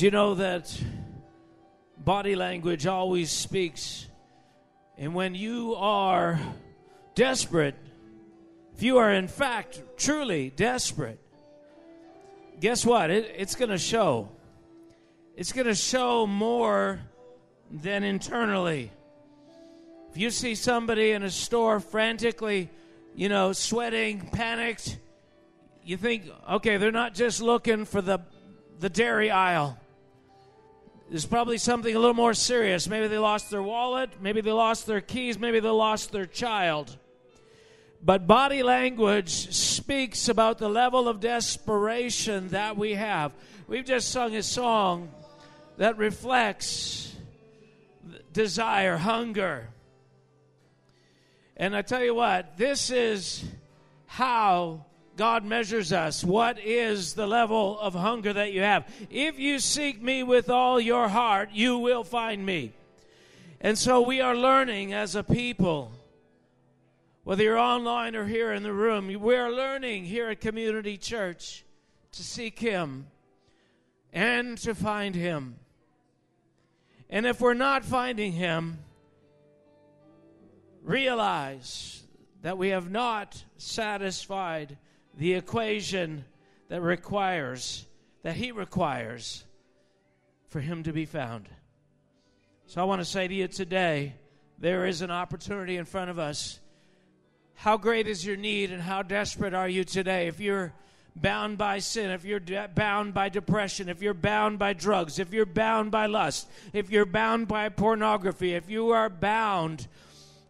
Do you know that body language always speaks? And when you are desperate, if you are in fact truly desperate, guess what? It, it's going to show. It's going to show more than internally. If you see somebody in a store frantically, you know, sweating, panicked, you think, okay, they're not just looking for the, the dairy aisle. There's probably something a little more serious. Maybe they lost their wallet, maybe they lost their keys, maybe they lost their child. But body language speaks about the level of desperation that we have. We've just sung a song that reflects desire, hunger. And I tell you what, this is how God measures us. What is the level of hunger that you have? If you seek me with all your heart, you will find me. And so we are learning as a people, whether you're online or here in the room, we are learning here at Community Church to seek Him and to find Him. And if we're not finding Him, realize that we have not satisfied the equation that requires, that He requires for Him to be found. So I want to say to you today there is an opportunity in front of us. How great is your need and how desperate are you today? If you're bound by sin, if you're de- bound by depression, if you're bound by drugs, if you're bound by lust, if you're bound by pornography, if you are bound,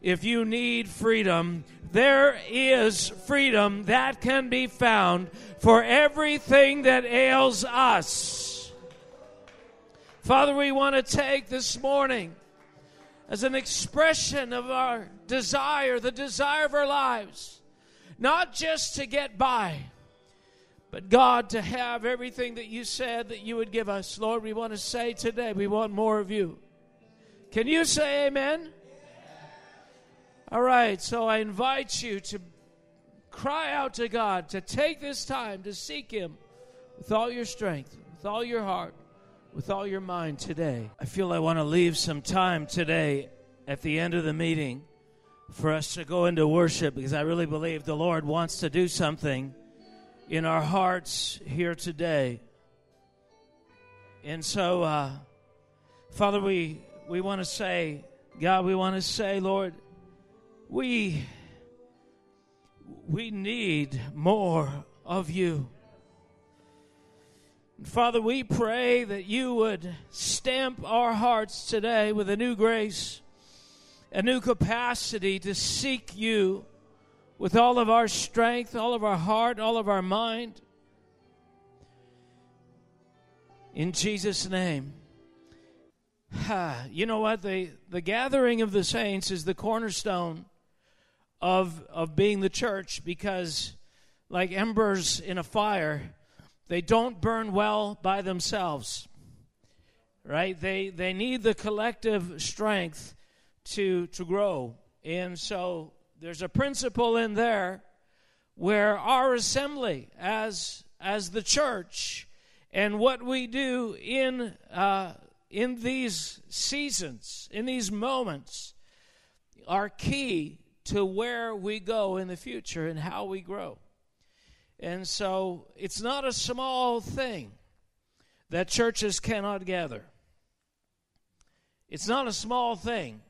if you need freedom, there is freedom that can be found for everything that ails us. Father, we want to take this morning as an expression of our desire, the desire of our lives, not just to get by, but God, to have everything that you said that you would give us. Lord, we want to say today, we want more of you. Can you say amen? All right, so I invite you to cry out to God, to take this time to seek Him with all your strength, with all your heart, with all your mind today. I feel I want to leave some time today at the end of the meeting for us to go into worship because I really believe the Lord wants to do something in our hearts here today. And so, uh, Father, we, we want to say, God, we want to say, Lord, we we need more of you. Father, we pray that you would stamp our hearts today with a new grace, a new capacity to seek you with all of our strength, all of our heart, all of our mind. In Jesus' name. You know what? The, the gathering of the saints is the cornerstone of of being the church because like embers in a fire they don't burn well by themselves right? They they need the collective strength to to grow. And so there's a principle in there where our assembly as as the church and what we do in uh, in these seasons in these moments are key to where we go in the future and how we grow. And so it's not a small thing that churches cannot gather. It's not a small thing.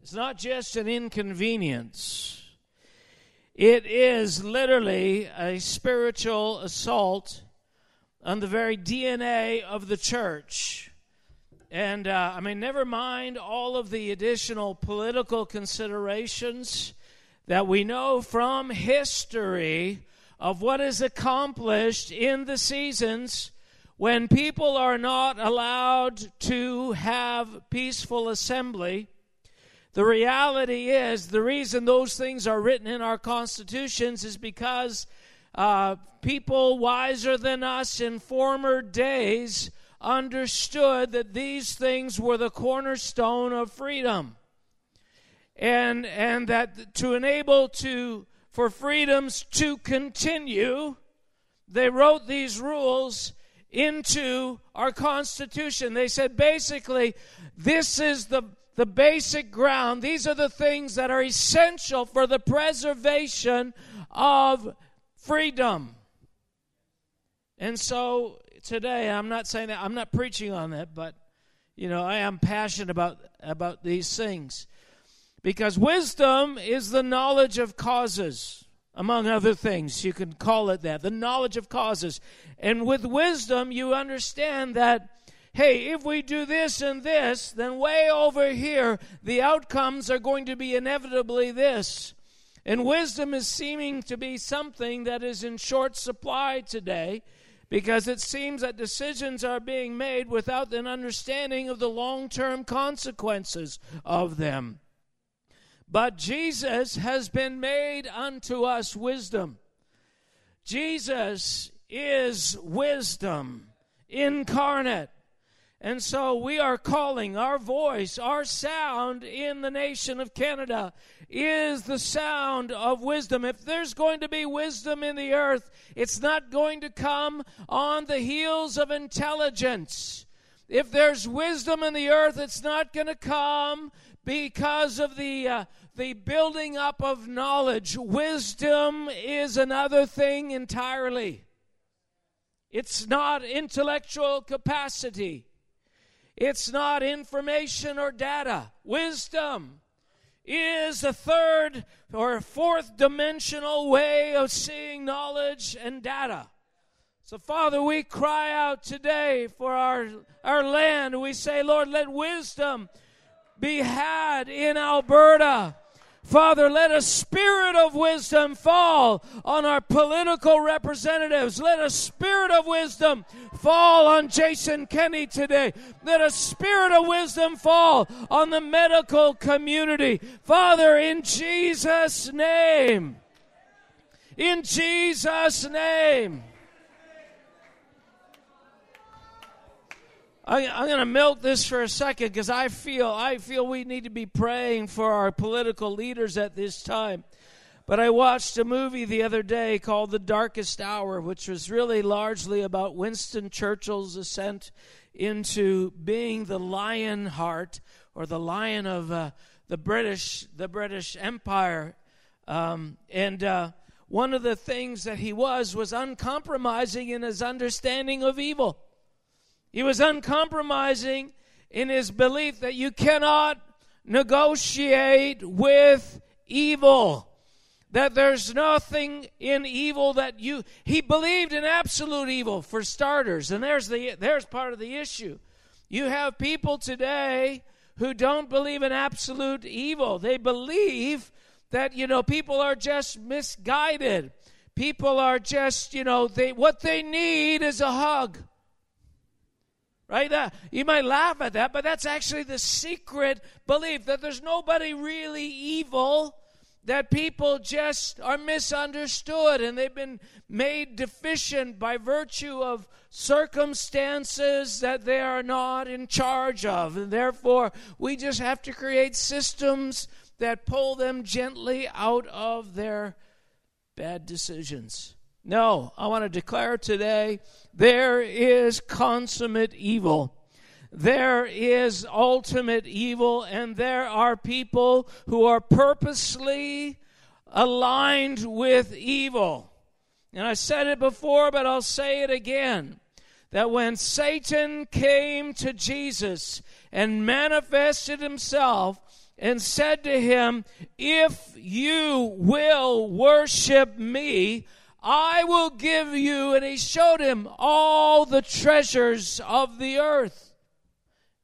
It's not just an inconvenience. It is literally a spiritual assault on the very DNA of the church. And uh, I mean, never mind all of the additional political considerations that we know from history of what is accomplished in the seasons when people are not allowed to have peaceful assembly. The reality is, the reason those things are written in our constitutions is because uh, people wiser than us in former days understood that these things were the cornerstone of freedom and and that to enable to for freedoms to continue they wrote these rules into our Constitution. They said basically, this is the, the basic ground. These are the things that are essential for the preservation of freedom. And so today, I'm not saying that, I'm not preaching on that, but, you know, I am passionate about, about these things. Because wisdom is the knowledge of causes, among other things. You can call it that the knowledge of causes. And with wisdom, you understand that, hey, if we do this and this, then way over here, the outcomes are going to be inevitably this. And wisdom is seeming to be something that is in short supply today because it seems that decisions are being made without an understanding of the long term consequences of them. But Jesus has been made unto us wisdom. Jesus is wisdom incarnate. And so we are calling our voice, our sound in the nation of Canada is the sound of wisdom. If there's going to be wisdom in the earth, it's not going to come on the heels of intelligence. If there's wisdom in the earth, it's not going to come because of the uh, the building up of knowledge. Wisdom is another thing entirely. It's not intellectual capacity. It's not information or data. Wisdom is a third or fourth dimensional way of seeing knowledge and data. So, Father, we cry out today for our, our land. We say, Lord, let wisdom be had in Alberta. Father, let a spirit of wisdom fall on our political representatives. Let a spirit of wisdom fall on Jason Kenney today. Let a spirit of wisdom fall on the medical community. Father, in Jesus' name. In Jesus' name. I, am going to milk this for a second because I feel I feel we need to be praying for our political leaders at this time. But I watched a movie the other day called The Darkest Hour, which was really largely about Winston Churchill's ascent into being the lion heart or the lion of uh, the British the British Empire. Um, and uh, one of the things that he was was uncompromising in his understanding of evil. He was uncompromising in his belief that you cannot negotiate with evil. That there's nothing in evil that you he believed in absolute evil for starters. And there's the there's part of the issue. You have people today who don't believe in absolute evil. They believe that you know people are just misguided. People are just, you know, they what they need is a hug right? Uh, you might laugh at that, but that's actually the secret belief that there's nobody really evil, that people just are misunderstood and they've been made deficient by virtue of circumstances that they are not in charge of. And therefore, we just have to create systems that pull them gently out of their bad decisions. No, I want to declare today there is consummate evil. There is ultimate evil, and there are people who are purposely aligned with evil. And I said it before, but I'll say it again that when Satan came to Jesus and manifested himself and said to him, If you will worship me, I will give you, and he showed him all the treasures of the earth.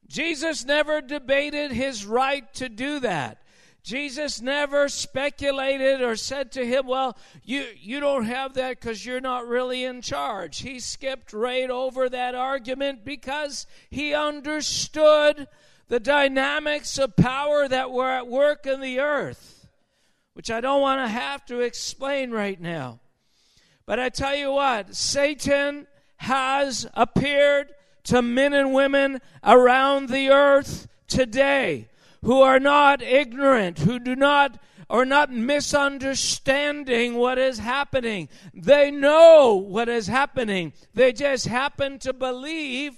Jesus never debated his right to do that. Jesus never speculated or said to him, Well, you, you don't have that because you're not really in charge. He skipped right over that argument because he understood the dynamics of power that were at work in the earth, which I don't want to have to explain right now. But I tell you what, Satan has appeared to men and women around the earth today who are not ignorant, who do not are not misunderstanding what is happening. They know what is happening. They just happen to believe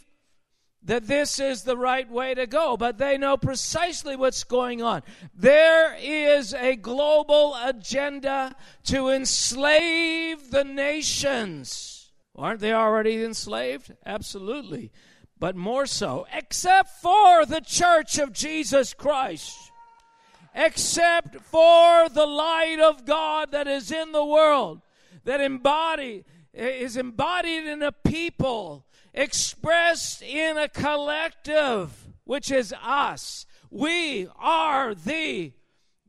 that this is the right way to go, but they know precisely what's going on. There is a global agenda to enslave the nations. Aren't they already enslaved? Absolutely. But more so, except for the church of Jesus Christ. Except for the light of God that is in the world, that embody is embodied in a people expressed in a collective, which is us. We are the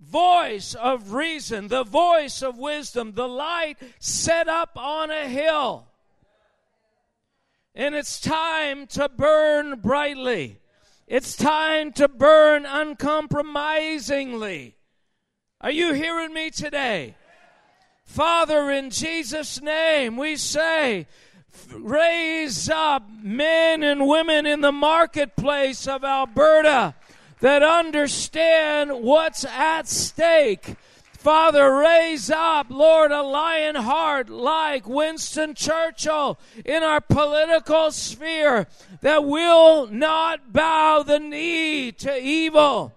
voice of reason, the voice of wisdom, the light set up on a hill. And it's time to burn brightly. It's time to burn uncompromisingly. Are you hearing me today? Father, in Jesus' name, we say, raise up men and women in the marketplace of Alberta that understand what's at stake. Father, raise up, Lord, a lion heart like Winston Churchill in our political sphere that will not bow the knee to evil.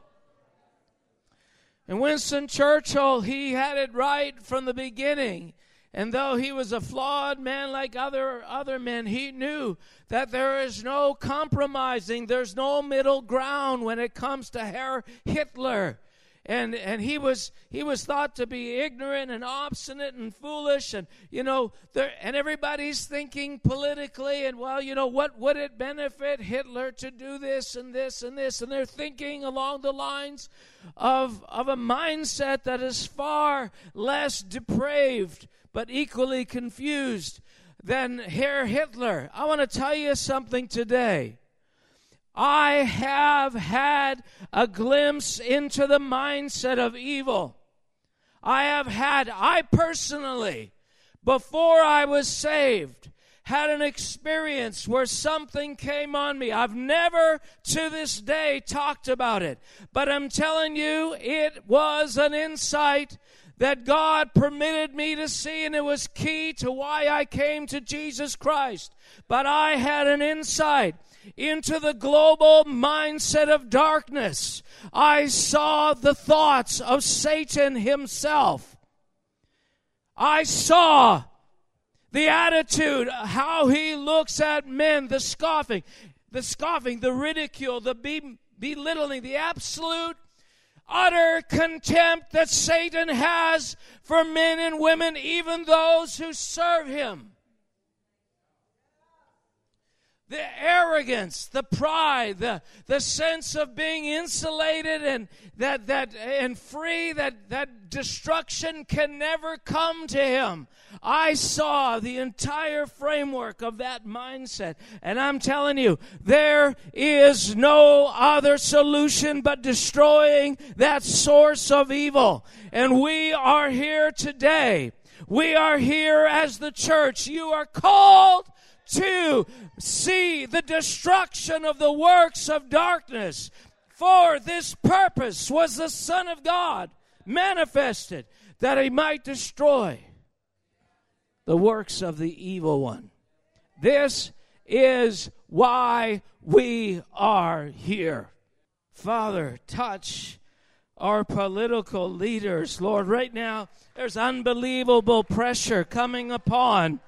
And Winston Churchill, he had it right from the beginning. And though he was a flawed man like other, other men, he knew that there is no compromising, there's no middle ground when it comes to Herr Hitler. And, and he was he was thought to be ignorant and obstinate and foolish and you know there, and everybody's thinking politically and well you know what would it benefit Hitler to do this and this and this and they're thinking along the lines of of a mindset that is far less depraved but equally confused than Herr Hitler. I want to tell you something today. I have had a glimpse into the mindset of evil. I have had, I personally, before I was saved, had an experience where something came on me. I've never to this day talked about it, but I'm telling you, it was an insight that God permitted me to see, and it was key to why I came to Jesus Christ. But I had an insight into the global mindset of darkness. I saw the thoughts of Satan himself. I saw the attitude, how he looks at men, the scoffing, the scoffing, the ridicule, the be- belittling, the absolute utter contempt that Satan has for men and women, even those who serve him. The arrogance, the pride, the, the sense of being insulated and that, that and free, that, that destruction can never come to him. I saw the entire framework of that mindset. And I'm telling you, there is no other solution but destroying that source of evil. And we are here today. We are here as the church. You are called to see the destruction of the works of darkness. For this purpose was the Son of God manifested that he might destroy the works of the evil one. This is why we are here. Father, touch our political leaders, Lord. Right now, there's unbelievable pressure coming upon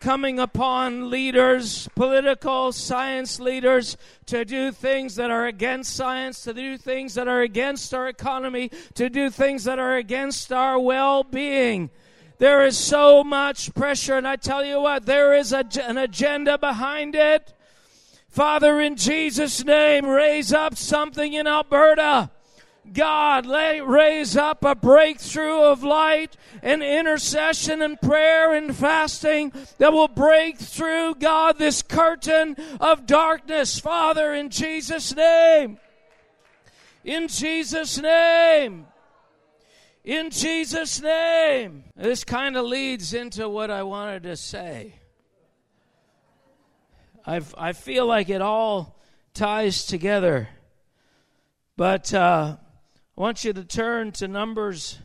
coming upon leaders, political science leaders, to do things that are against science, to do things that are against our economy, to do things that are against our well being. There is so much pressure, and I tell you what, there is a, an agenda behind it. Father, in Jesus' name, raise up something in Alberta. God, lay, raise up a breakthrough of light and intercession and prayer and fasting that will break through, God, this curtain of darkness. Father, in Jesus' name. In Jesus' name. In Jesus' name. This kind of leads into what I wanted to say. I've, I feel like it all ties together. But uh, I want you to turn to Numbers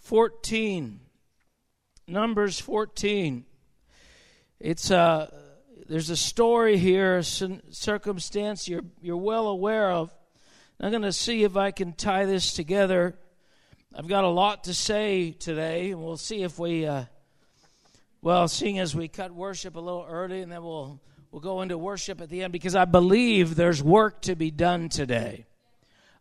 14. Numbers 14. It's a uh, there's a story here, a circumstance you're you're well aware of. I'm going to see if I can tie this together. I've got a lot to say today, and we'll see if we, uh, well, seeing as we cut worship a little early, and then we'll we'll go into worship at the end because I believe there's work to be done today.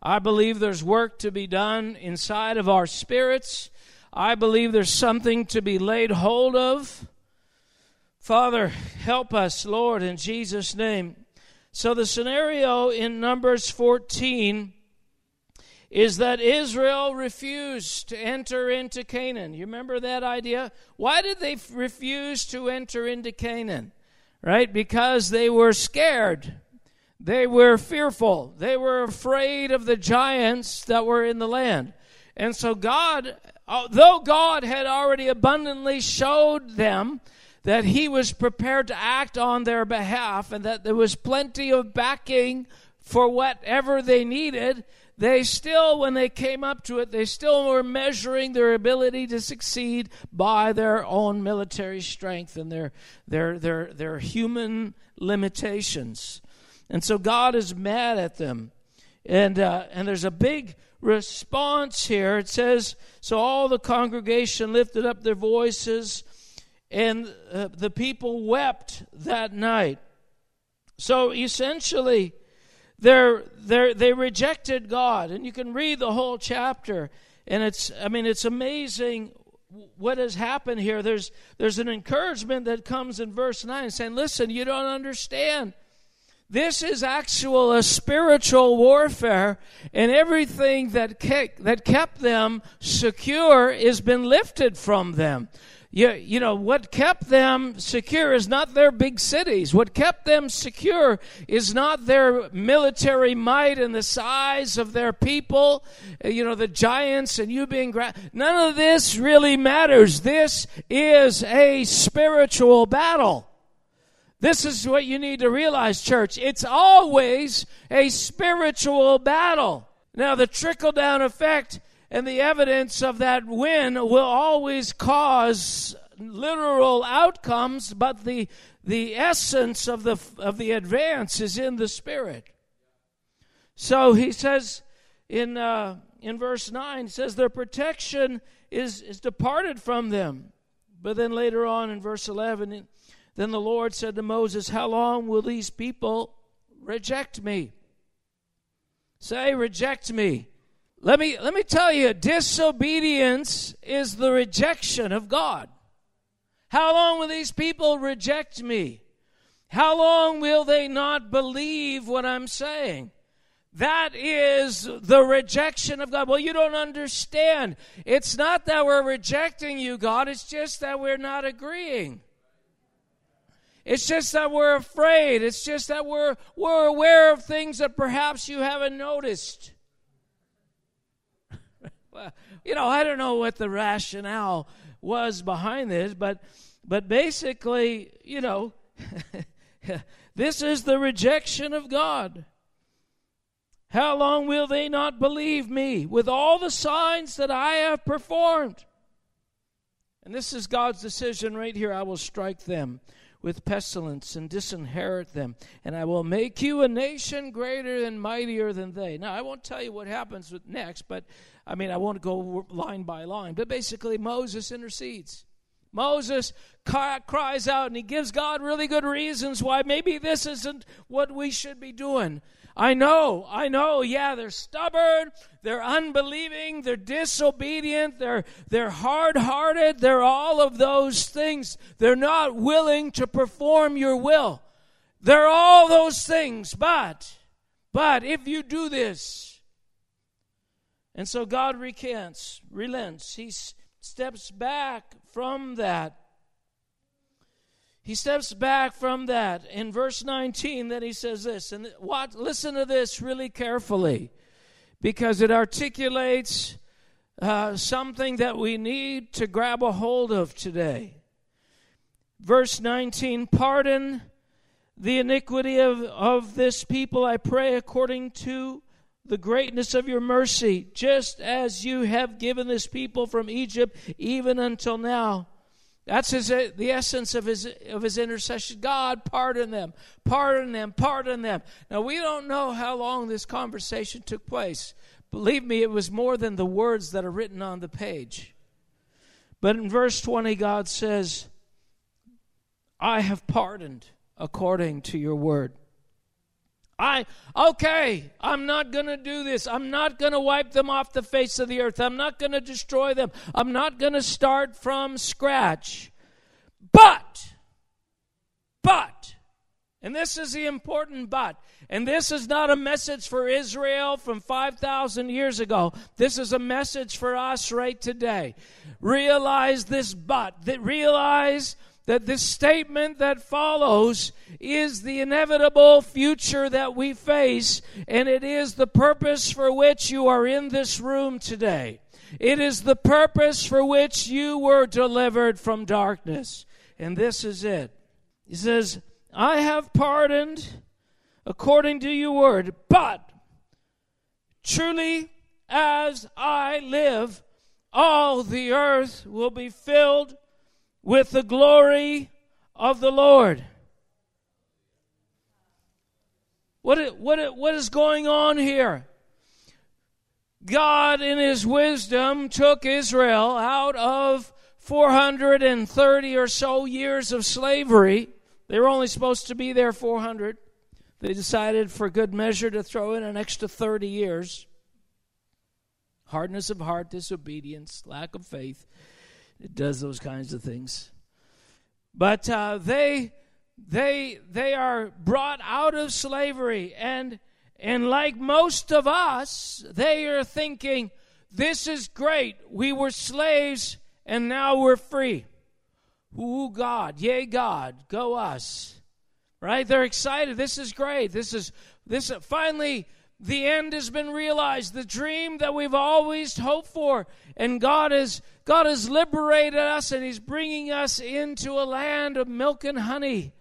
I believe there's work to be done inside of our spirits. I believe there's something to be laid hold of. Father, help us, Lord, in Jesus' name. So, the scenario in Numbers 14 is that Israel refused to enter into Canaan. You remember that idea? Why did they refuse to enter into Canaan? Right? Because they were scared. They were fearful. They were afraid of the giants that were in the land. And so God, though God had already abundantly showed them that he was prepared to act on their behalf and that there was plenty of backing for whatever they needed, they still, when they came up to it, they still were measuring their ability to succeed by their own military strength and their, their, their, their human limitations. And so God is mad at them. And, uh, and there's a big response here. It says, So all the congregation lifted up their voices, and uh, the people wept that night. So essentially, they're, they're, they rejected God. And you can read the whole chapter. And it's, I mean, it's amazing what has happened here. There's, there's an encouragement that comes in verse 9 saying, Listen, you don't understand. This is actual a spiritual warfare, and everything that that kept them secure has been lifted from them. You, you know, what kept them secure is not their big cities. What kept them secure is not their military might and the size of their people, uh, you know, the giants and you being. Gra- None of this really matters. This is a spiritual battle. This is what you need to realize, church. It's always a spiritual battle. Now, the trickle down effect and the evidence of that win will always cause literal outcomes, but the, the essence of the, of the advance is in the Spirit. So he says in, uh, in verse 9, says, Their protection is, is departed from them. But then later on in verse 11, then the Lord said to Moses, How long will these people reject me? Say, reject me. Let me, let me tell you, disobedience is the rejection of God. How long will these people reject me? How long will they not believe what I'm saying? That is the rejection of God. Well, you don't understand. It's not that we're rejecting you, God, it's just that we're not agreeing. It's just that we're afraid. It's just that we're, we're aware of things that perhaps you haven't noticed. well, you know, I don't know what the rationale was behind this, but, but basically, you know, this is the rejection of God. How long will they not believe me with all the signs that I have performed? And this is God's decision right here. I will strike them with pestilence and disinherit them. And I will make you a nation greater and mightier than they. Now, I won't tell you what happens with next, but I mean, I won't go line by line. But basically, Moses intercedes. Moses cries out and he gives God really good reasons why maybe this isn't what we should be doing. I know, I know, yeah, they're stubborn, they're unbelieving, they're disobedient, they're, they're hard hearted, they're all of those things. They're not willing to perform your will. They're all those things, but, but if you do this, and so God recants, relents, He steps back from that he steps back from that in verse 19 then he says this and what listen to this really carefully because it articulates uh, something that we need to grab a hold of today verse 19 pardon the iniquity of, of this people i pray according to the greatness of your mercy, just as you have given this people from Egypt even until now. That's his, uh, the essence of his, of his intercession. God, pardon them, pardon them, pardon them. Now, we don't know how long this conversation took place. Believe me, it was more than the words that are written on the page. But in verse 20, God says, I have pardoned according to your word. I, okay, I'm not going to do this. I'm not going to wipe them off the face of the earth. I'm not going to destroy them. I'm not going to start from scratch. But, but, and this is the important but, and this is not a message for Israel from 5,000 years ago. This is a message for us right today. Realize this but, that realize that this statement that follows is the inevitable future that we face, and it is the purpose for which you are in this room today. It is the purpose for which you were delivered from darkness. And this is it. He says, I have pardoned according to your word, but truly as I live, all the earth will be filled with the glory of the Lord. What, what, what is going on here? God, in His wisdom, took Israel out of 430 or so years of slavery. They were only supposed to be there 400. They decided, for good measure, to throw in an extra 30 years. Hardness of heart, disobedience, lack of faith. It does those kinds of things. But uh, they they they are brought out of slavery. And and like most of us they are thinking this is great. We were slaves and now we're free. Ooh god? Yay god go us. Right? They're excited. This is great. This is this finally the end has been realized. The dream that we've always hoped for and god has god has liberated us and he's bringing us into a land of milk and honey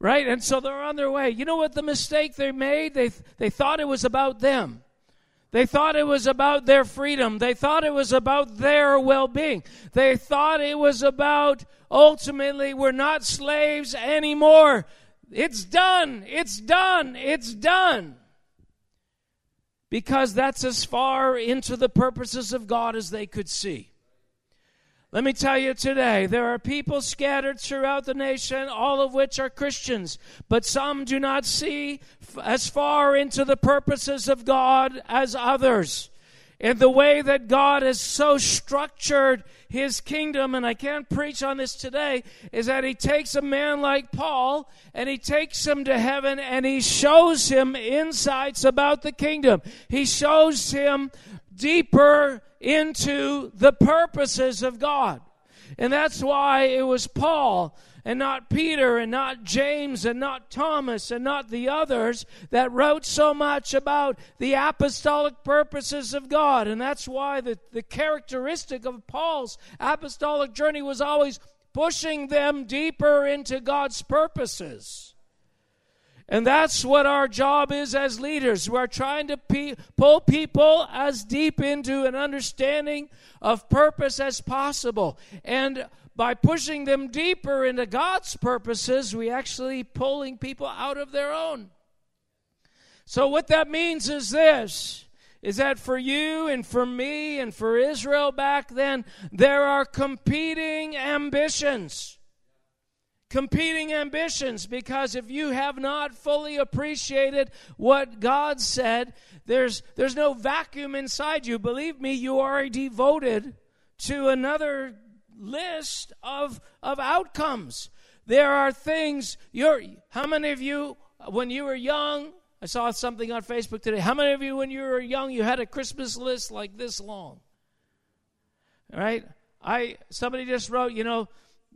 right and so they're on their way you know what the mistake they made they they thought it was about them they thought it was about their freedom. They thought it was about their well being. They thought it was about ultimately, we're not slaves anymore. It's done. It's done. It's done because that's as far into the purposes of God as they could see. Let me tell you today, there are people scattered throughout the nation, all of which are Christians, but some do not see as far into the purposes of God as others. And the way that God has so structured his kingdom, and I can't preach on this today, is that he takes a man like Paul and he takes him to heaven and he shows him insights about the kingdom. He shows him deeper into the purposes of God. And that's why it was Paul and not Peter and not James and not Thomas and not the others that wrote so much about the apostolic purposes of God. And that's why the, the characteristic of Paul's apostolic journey was always pushing them deeper into God's purposes. And that's what our job is as leaders. We're trying to pe- pull people as deep into an understanding of purpose as possible. And by pushing them deeper into God's purposes, we actually pulling people out of their own. So what that means is this is that for you and for me and for Israel back then there are competing ambitions. Competing ambitions because if you have not fully appreciated what God said, there's there's no vacuum inside you. Believe me, you are devoted to another list of, of outcomes. There are things, you're, how many of you, when you were young, I saw something on Facebook today. How many of you, when you were young, you had a Christmas list like this long? All right? I somebody just wrote, you know,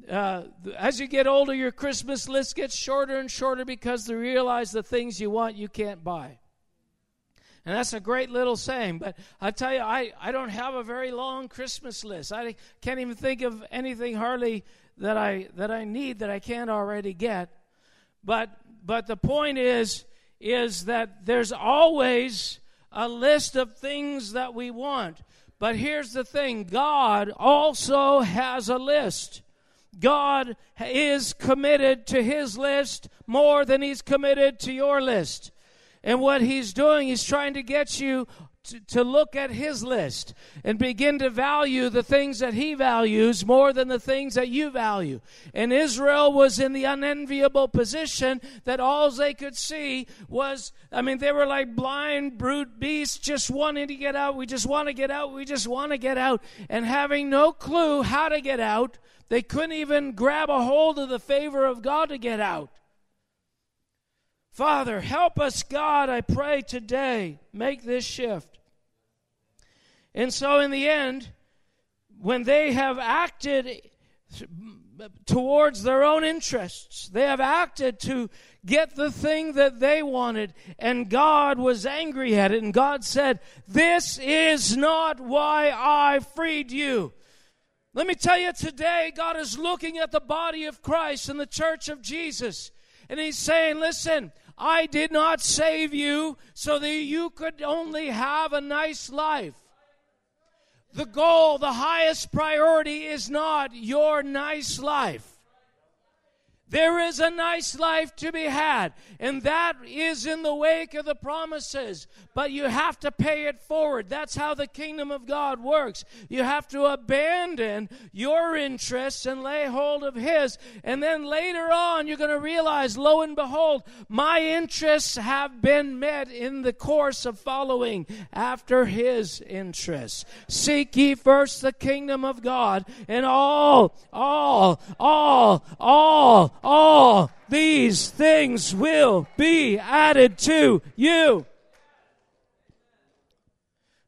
uh, as you get older, your Christmas list gets shorter and shorter because they realize the things you want you can't buy. And that's a great little saying. But I tell you, I, I don't have a very long Christmas list. I can't even think of anything hardly that I that I need that I can't already get. But but the point is is that there's always a list of things that we want. But here's the thing God also has a list. God is committed to his list more than he's committed to your list. And what he's doing, he's trying to get you to, to look at his list and begin to value the things that he values more than the things that you value. And Israel was in the unenviable position that all they could see was, I mean, they were like blind, brute beasts just wanting to get out. We just want to get out. We just want to get out. And having no clue how to get out, they couldn't even grab a hold of the favor of God to get out. Father, help us, God, I pray today, make this shift. And so, in the end, when they have acted towards their own interests, they have acted to get the thing that they wanted, and God was angry at it, and God said, This is not why I freed you. Let me tell you today, God is looking at the body of Christ and the church of Jesus, and He's saying, Listen, I did not save you so that you could only have a nice life. The goal, the highest priority is not your nice life. There is a nice life to be had, and that is in the wake of the promises. But you have to pay it forward. That's how the kingdom of God works. You have to abandon your interests and lay hold of His. And then later on, you're going to realize, lo and behold, my interests have been met in the course of following after His interests. Seek ye first the kingdom of God, and all, all, all, all, all these things will be added to you.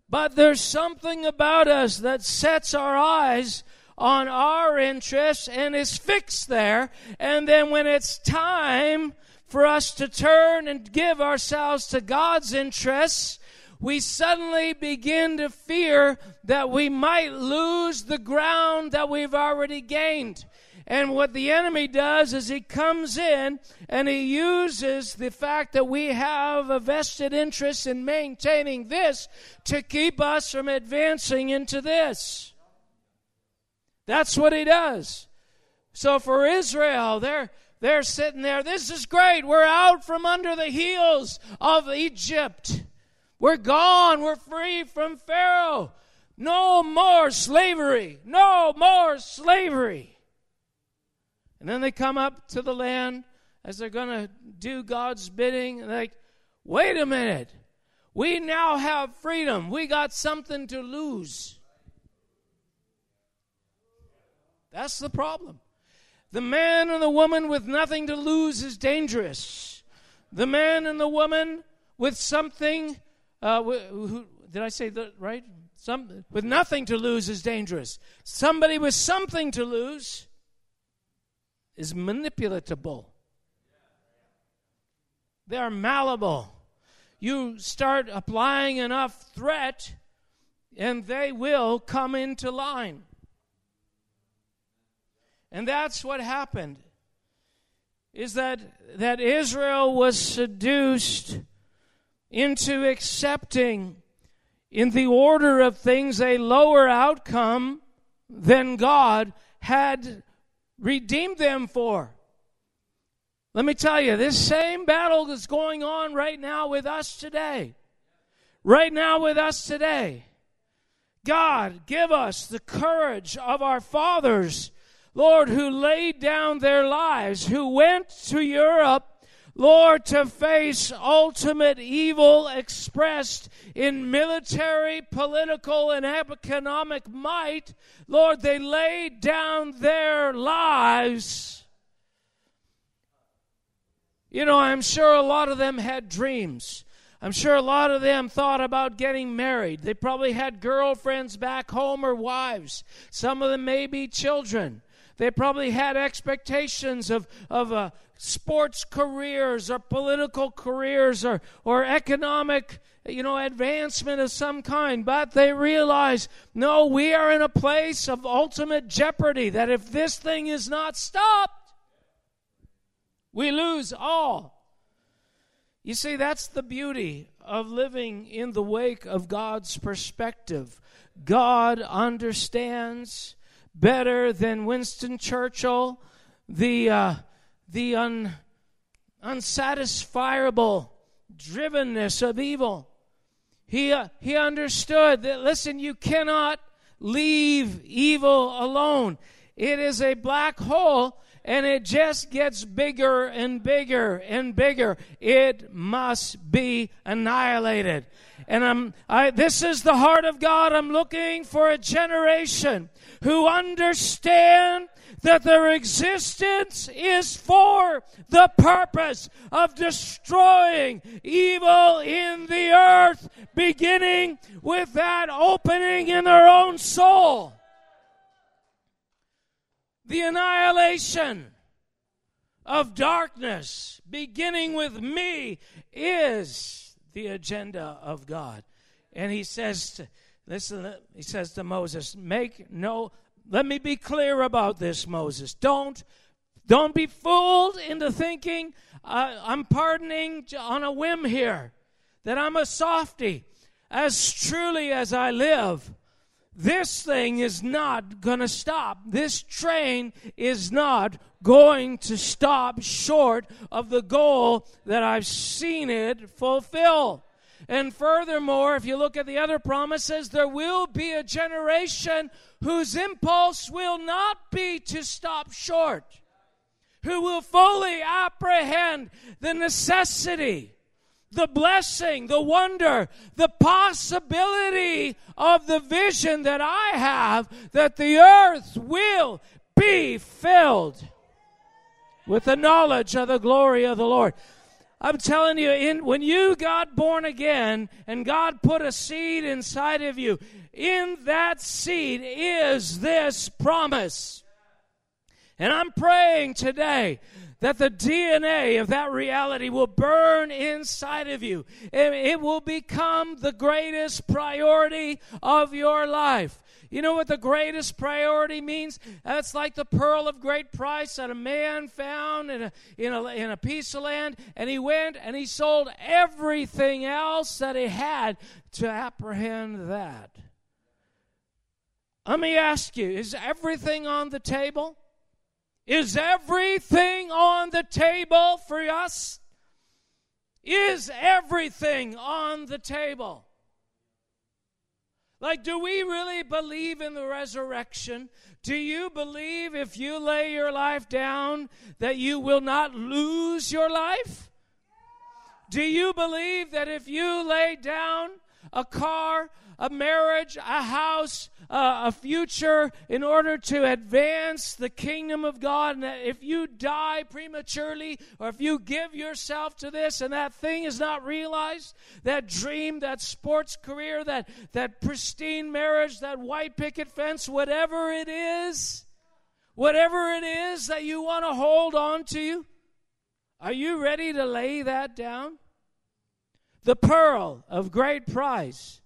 But there's something about us that sets our eyes on our interests and is fixed there. And then when it's time for us to turn and give ourselves to God's interests, we suddenly begin to fear that we might lose the ground that we've already gained. And what the enemy does is he comes in and he uses the fact that we have a vested interest in maintaining this to keep us from advancing into this. That's what he does. So for Israel, they're they're sitting there. This is great. We're out from under the heels of Egypt. We're gone. We're free from Pharaoh. No more slavery. No more slavery. And then they come up to the land as they're going to do God's bidding. And like, wait a minute. We now have freedom. We got something to lose. That's the problem. The man and the woman with nothing to lose is dangerous. The man and the woman with something, uh, who, did I say that right? Some, with nothing to lose is dangerous. Somebody with something to lose is manipulatable. They are malleable. You start applying enough threat, and they will come into line. And that's what happened. Is that that Israel was seduced into accepting in the order of things a lower outcome than God had redeemed them for. Let me tell you, this same battle is going on right now with us today. Right now with us today. God, give us the courage of our fathers, Lord, who laid down their lives, who went to Europe Lord, to face ultimate evil expressed in military, political, and economic might, Lord, they laid down their lives. You know, I'm sure a lot of them had dreams. I'm sure a lot of them thought about getting married. They probably had girlfriends back home or wives. Some of them may be children. They probably had expectations of, of uh, sports careers or political careers or, or economic you know advancement of some kind but they realize no we are in a place of ultimate jeopardy that if this thing is not stopped we lose all you see that's the beauty of living in the wake of God's perspective. God understands better than Winston Churchill the, uh, the un, unsatisfiable drivenness of evil. He, uh, he understood that, listen, you cannot leave evil alone. It is a black hole and it just gets bigger and bigger and bigger. It must be annihilated. And I'm, I, this is the heart of God. I'm looking for a generation who understand that their existence is for the purpose of destroying evil in the earth, beginning with that opening in their own soul. The annihilation of darkness, beginning with me, is the agenda of God. And he says, to, listen, he says to Moses, make no let me be clear about this, Moses. Don't don't be fooled into thinking uh, I'm pardoning on a whim here, that I'm a softy. As truly as I live, this thing is not going to stop. This train is not going to stop short of the goal that I've seen it fulfill. And furthermore, if you look at the other promises, there will be a generation whose impulse will not be to stop short, who will fully apprehend the necessity, the blessing, the wonder, the possibility of the vision that I have that the earth will be filled with the knowledge of the glory of the Lord. I'm telling you, in, when you got born again and God put a seed inside of you, in that seed is this promise. And I'm praying today that the DNA of that reality will burn inside of you. And It will become the greatest priority of your life. You know what the greatest priority means? That's like the pearl of great price that a man found in a, in a, in a piece of land, and he went and he sold everything else that he had to apprehend that. Let me ask you is everything on the table? Is everything on the table for us? Is everything on the table? Like, do we really believe in the resurrection? Do you believe if you lay your life down that you will not lose your life? Do you believe that if you lay down a car, a marriage, a house, uh, a future in order to advance the kingdom of God. And that if you die prematurely or if you give yourself to this and that thing is not realized, that dream, that sports career, that, that pristine marriage, that white picket fence, whatever it is, whatever it is that you want to hold on to, are you ready to lay that down? The pearl of great price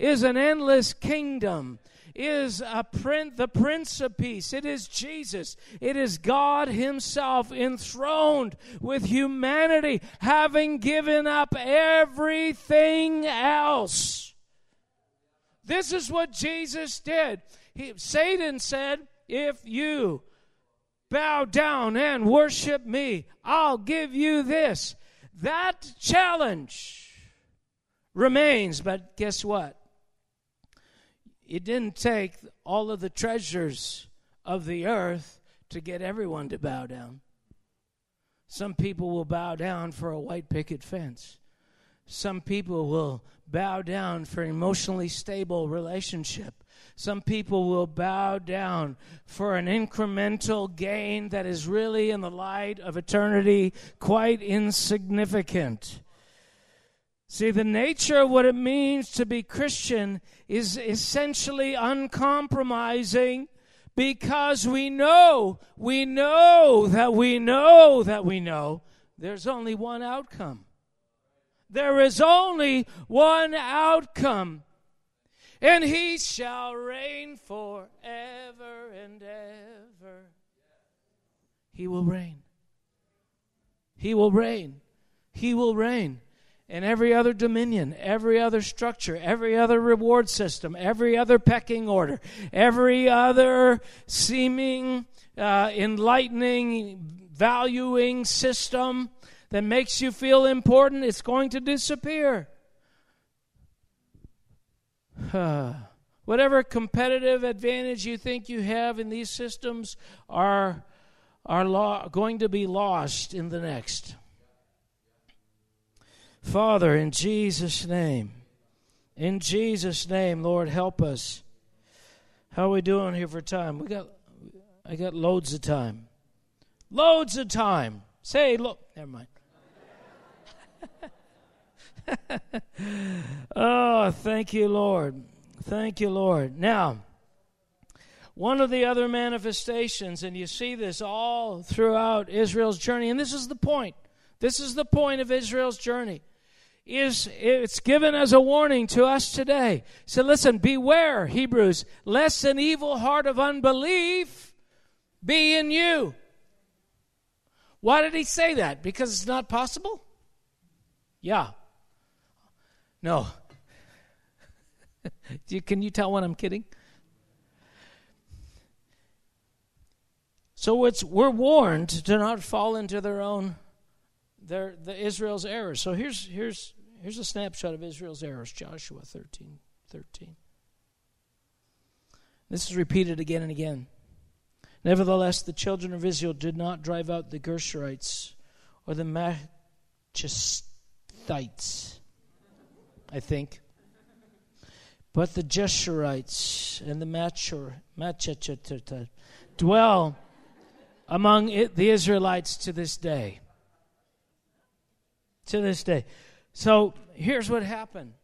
is an endless kingdom is a print, the Prince of Peace. It is Jesus. It is God Himself enthroned with humanity, having given up everything else. This is what Jesus did. He, Satan said, If you bow down and worship me, I'll give you this. That challenge remains, but guess what? It didn't take all of the treasures of the earth to get everyone to bow down. Some people will bow down for a white picket fence. Some people will bow down for an emotionally stable relationship. Some people will bow down for an incremental gain that is really, in the light of eternity, quite insignificant. See, the nature of what it means to be Christian is essentially uncompromising because we know, we know that we know that we know there's only one outcome. There is only one outcome. And he shall reign forever and ever. He will reign. He will reign. He will reign. And every other dominion, every other structure, every other reward system, every other pecking order, every other seeming uh, enlightening, valuing system that makes you feel important, it's going to disappear. Whatever competitive advantage you think you have in these systems are, are lo- going to be lost in the next. Father, in Jesus' name, in Jesus' name, Lord, help us. How are we doing here for time? We got, I got loads of time. Loads of time. Say, look, never mind. oh, thank you, Lord. Thank you, Lord. Now, one of the other manifestations, and you see this all throughout Israel's journey, and this is the point. This is the point of Israel's journey is it's given as a warning to us today. So listen, beware, Hebrews, lest an evil heart of unbelief be in you. Why did he say that? Because it's not possible? Yeah. No. Can you tell when I'm kidding? So it's we're warned to not fall into their own the Israel's errors. So here's here's here's a snapshot of Israel's errors, Joshua 13, 13. This is repeated again and again. Nevertheless, the children of Israel did not drive out the Gershurites or the Machastites, I think, but the Jeshurites and the Machur, dwell among the Israelites to this day to this day. So here's what happened.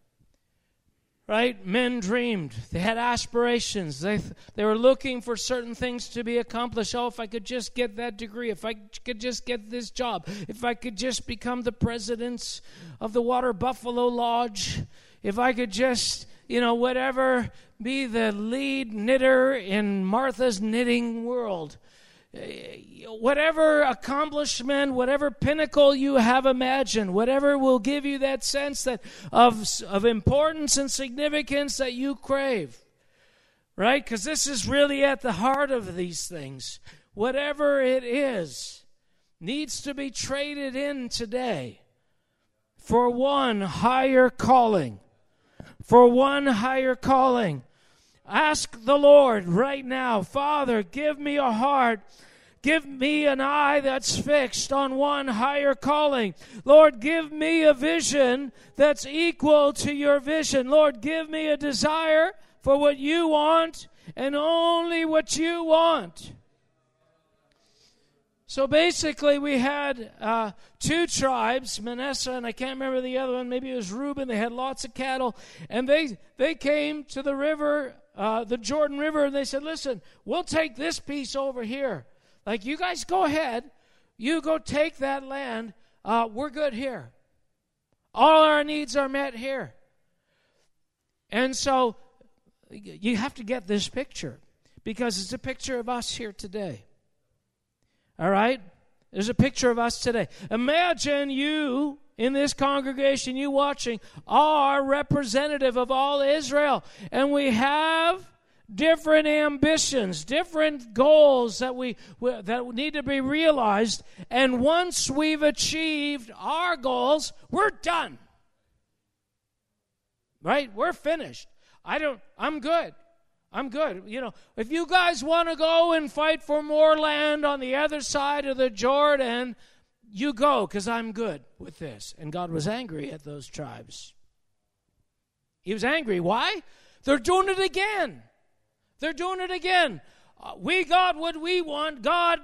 Right? Men dreamed. They had aspirations. They, they were looking for certain things to be accomplished. Oh, if I could just get that degree, if I could just get this job, if I could just become the president of the Water Buffalo Lodge, if I could just, you know, whatever, be the lead knitter in Martha's knitting world whatever accomplishment, whatever pinnacle you have imagined, whatever will give you that sense that of, of importance and significance that you crave. Right? Because this is really at the heart of these things. Whatever it is needs to be traded in today for one higher calling. For one higher calling. Ask the Lord right now, Father, give me a heart Give me an eye that's fixed on one higher calling. Lord, give me a vision that's equal to your vision. Lord, give me a desire for what you want and only what you want. So basically, we had uh, two tribes, Manasseh and I can't remember the other one. Maybe it was Reuben. They had lots of cattle, and they they came to the river, uh, the Jordan River, and they said, "Listen, we'll take this piece over here." Like, you guys go ahead. You go take that land. Uh, we're good here. All our needs are met here. And so you have to get this picture because it's a picture of us here today. All right? There's a picture of us today. Imagine you in this congregation, you watching, are representative of all Israel. And we have different ambitions, different goals that we that need to be realized. And once we've achieved our goals, we're done. Right? We're finished. I don't I'm good. I'm good. You know, if you guys want to go and fight for more land on the other side of the Jordan, you go because I'm good with this. And God was angry at those tribes. He was angry. Why? They're doing it again. They're doing it again. Uh, we got what we want. God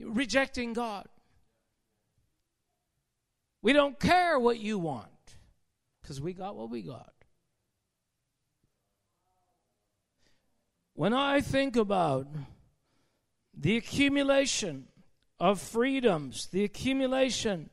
rejecting God. We don't care what you want because we got what we got. When I think about the accumulation of freedoms, the accumulation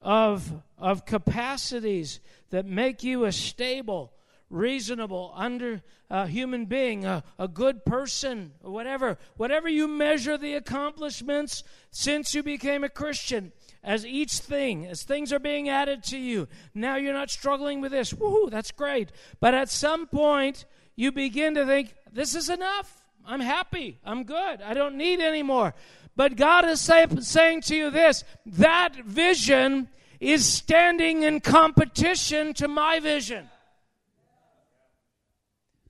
of, of capacities that make you a stable, reasonable, under uh, human being, a, a good person, whatever, whatever you measure the accomplishments since you became a Christian, as each thing, as things are being added to you, now you're not struggling with this. Woohoo, that's great. But at some point, you begin to think, this is enough. I'm happy. I'm good. I don't need any more. But God is say, saying to you this that vision is standing in competition to my vision.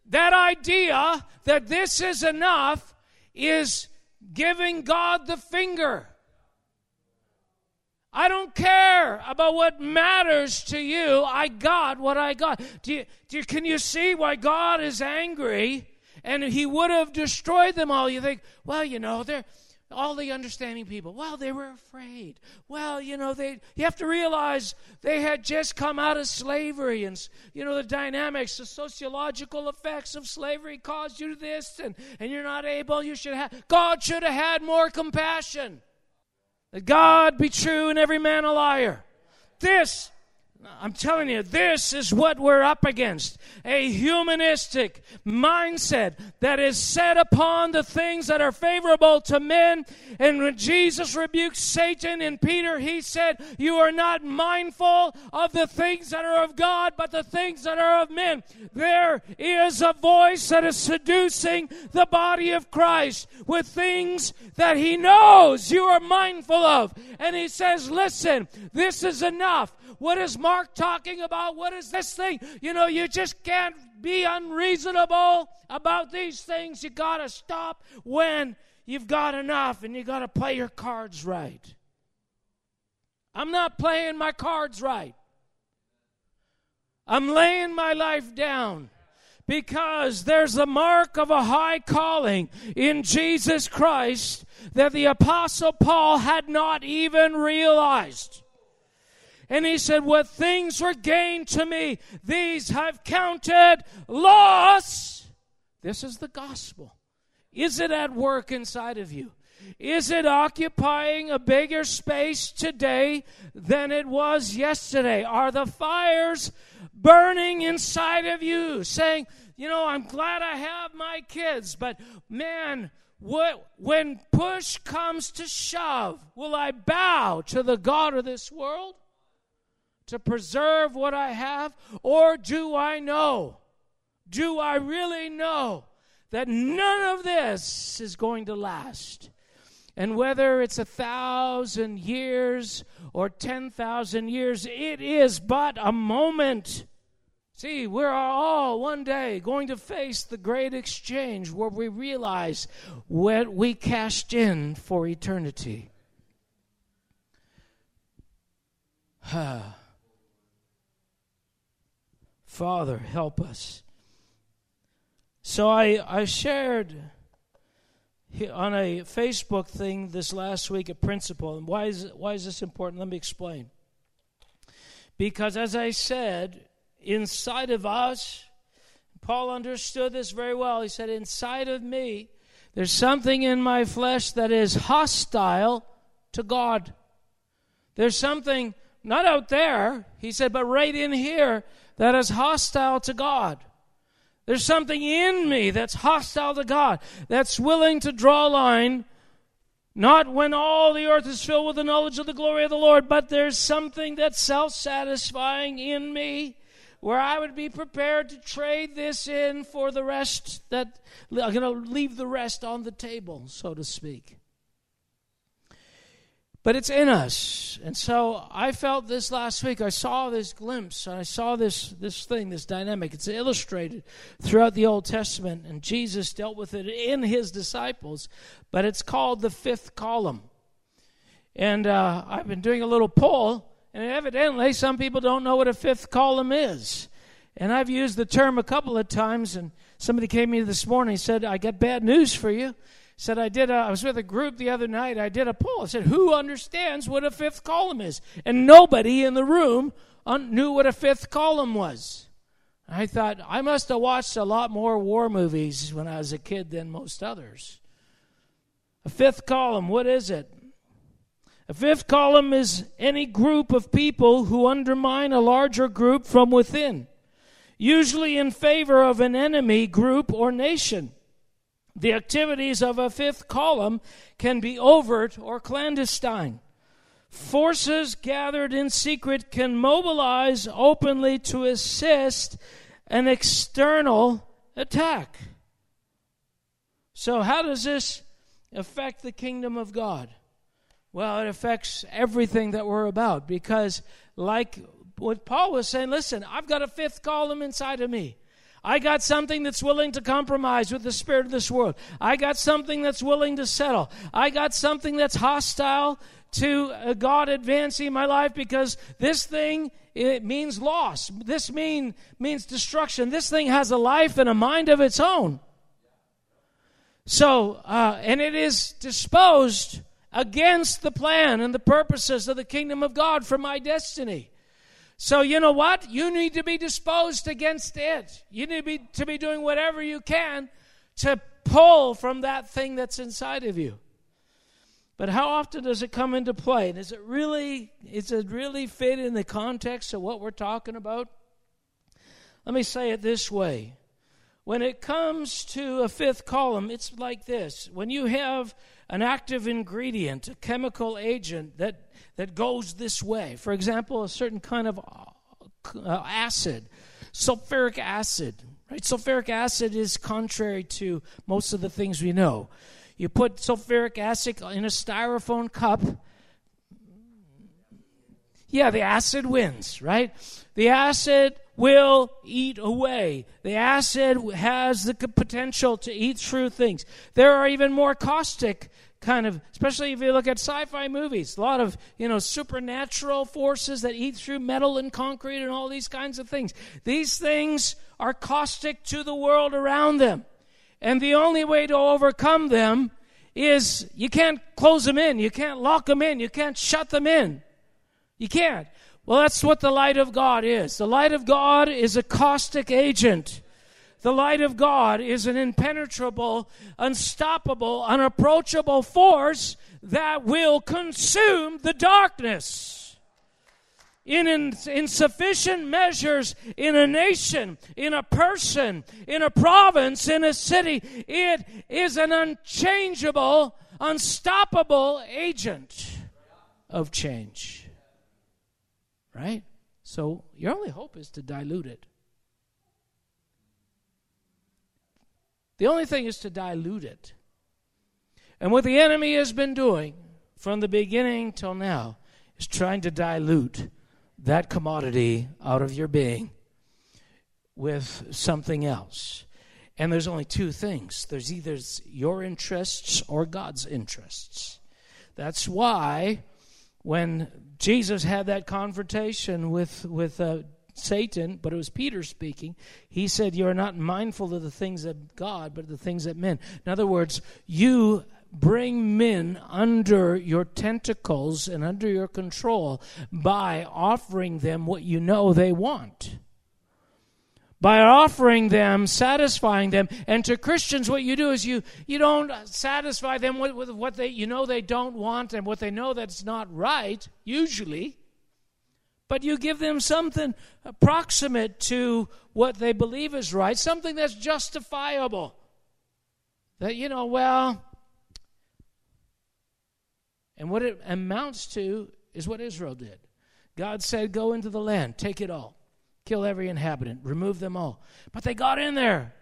That idea that this is enough is giving God the finger. I don't care about what matters to you. I got what I got. Do you, do you, can you see why God is angry and he would have destroyed them all? You think, well, you know, they're all the understanding people. Well, they were afraid. Well, you know, they you have to realize they had just come out of slavery and you know the dynamics, the sociological effects of slavery caused you this and, and you're not able, you should have God should have had more compassion. That God be true and every man a liar. This I'm telling you, this is what we're up against a humanistic mindset that is set upon the things that are favorable to men. And when Jesus rebuked Satan in Peter, he said, You are not mindful of the things that are of God, but the things that are of men. There is a voice that is seducing the body of Christ with things that he knows you are mindful of. And he says, Listen, this is enough. What is Mark talking about? What is this thing? You know, you just can't be unreasonable about these things. You got to stop when you've got enough and you got to play your cards right. I'm not playing my cards right. I'm laying my life down because there's the mark of a high calling in Jesus Christ that the Apostle Paul had not even realized. And he said, What things were gained to me, these I've counted loss. This is the gospel. Is it at work inside of you? Is it occupying a bigger space today than it was yesterday? Are the fires burning inside of you, saying, you know, I'm glad I have my kids, but man, what, when push comes to shove, will I bow to the God of this world? To preserve what I have? Or do I know? Do I really know that none of this is going to last? And whether it's a thousand years or 10,000 years, it is but a moment. See, we're all one day going to face the great exchange where we realize what we cashed in for eternity. Ah. Father, help us. So I, I shared on a Facebook thing this last week a principle. And why is, why is this important? Let me explain. Because as I said, inside of us, Paul understood this very well. He said, Inside of me, there's something in my flesh that is hostile to God. There's something not out there, he said, but right in here that is hostile to God. There's something in me that's hostile to God, that's willing to draw a line, not when all the earth is filled with the knowledge of the glory of the Lord, but there's something that's self satisfying in me where I would be prepared to trade this in for the rest that I'm going to leave the rest on the table, so to speak but it's in us. And so I felt this last week. I saw this glimpse. And I saw this this thing, this dynamic. It's illustrated throughout the Old Testament, and Jesus dealt with it in his disciples. But it's called the fifth column. And uh, I've been doing a little poll, and evidently some people don't know what a fifth column is. And I've used the term a couple of times, and somebody came to me this morning and said, "I got bad news for you." Said I did a, I was with a group the other night. I did a poll. I said, "Who understands what a fifth column is?" And nobody in the room un- knew what a fifth column was. I thought I must have watched a lot more war movies when I was a kid than most others. A fifth column, what is it? A fifth column is any group of people who undermine a larger group from within, usually in favor of an enemy group or nation. The activities of a fifth column can be overt or clandestine. forces gathered in secret can mobilize openly to assist an external attack. So, how does this affect the kingdom of God? Well, it affects everything that we're about because, like what Paul was saying, listen, I've got a fifth column inside of me. I got something that's willing to compromise with the spirit of this world. I got something that's willing to settle. I got something that's hostile to uh, God advancing my life because this thing it means loss. This mean means destruction. This thing has a life and a mind of its own. So, uh, and it is disposed against the plan and the purposes of the kingdom of God for my destiny. So, you know what? You need to be disposed against it. You need to be, to be doing whatever you can to pull from that thing that's inside of you. But how often does it come into play? Does it really, does it really fit in the context of what we're talking about? Let me say it this way. When it comes to a fifth column, it's like this. When you have an active ingredient, a chemical agent that, that goes this way, for example, a certain kind of uh, acid, sulfuric acid, right? Sulfuric acid is contrary to most of the things we know. You put sulfuric acid in a styrofoam cup. Yeah, the acid wins, right? The acid will eat away. The acid has the potential to eat through things. There are even more caustic kind of, especially if you look at sci-fi movies, a lot of you know supernatural forces that eat through metal and concrete and all these kinds of things. These things are caustic to the world around them, and the only way to overcome them is you can't close them in, you can't lock them in, you can't shut them in. You can't. Well, that's what the light of God is. The light of God is a caustic agent. The light of God is an impenetrable, unstoppable, unapproachable force that will consume the darkness. In, in, in, sufficient measures in a nation, in a person, in a province, in a city, it is an unchangeable, unstoppable agent of change. Right? So your only hope is to dilute it. The only thing is to dilute it. And what the enemy has been doing from the beginning till now is trying to dilute that commodity out of your being with something else. And there's only two things there's either your interests or God's interests. That's why when Jesus had that confrontation with, with uh, Satan, but it was Peter speaking. He said, You are not mindful of the things of God, but the things of men. In other words, you bring men under your tentacles and under your control by offering them what you know they want. By offering them, satisfying them, and to Christians, what you do is you you don't satisfy them with, with what they you know they don't want and what they know that's not right. Usually, but you give them something approximate to what they believe is right, something that's justifiable. That, you know, well, and what it amounts to is what Israel did. God said, Go into the land, take it all, kill every inhabitant, remove them all. But they got in there,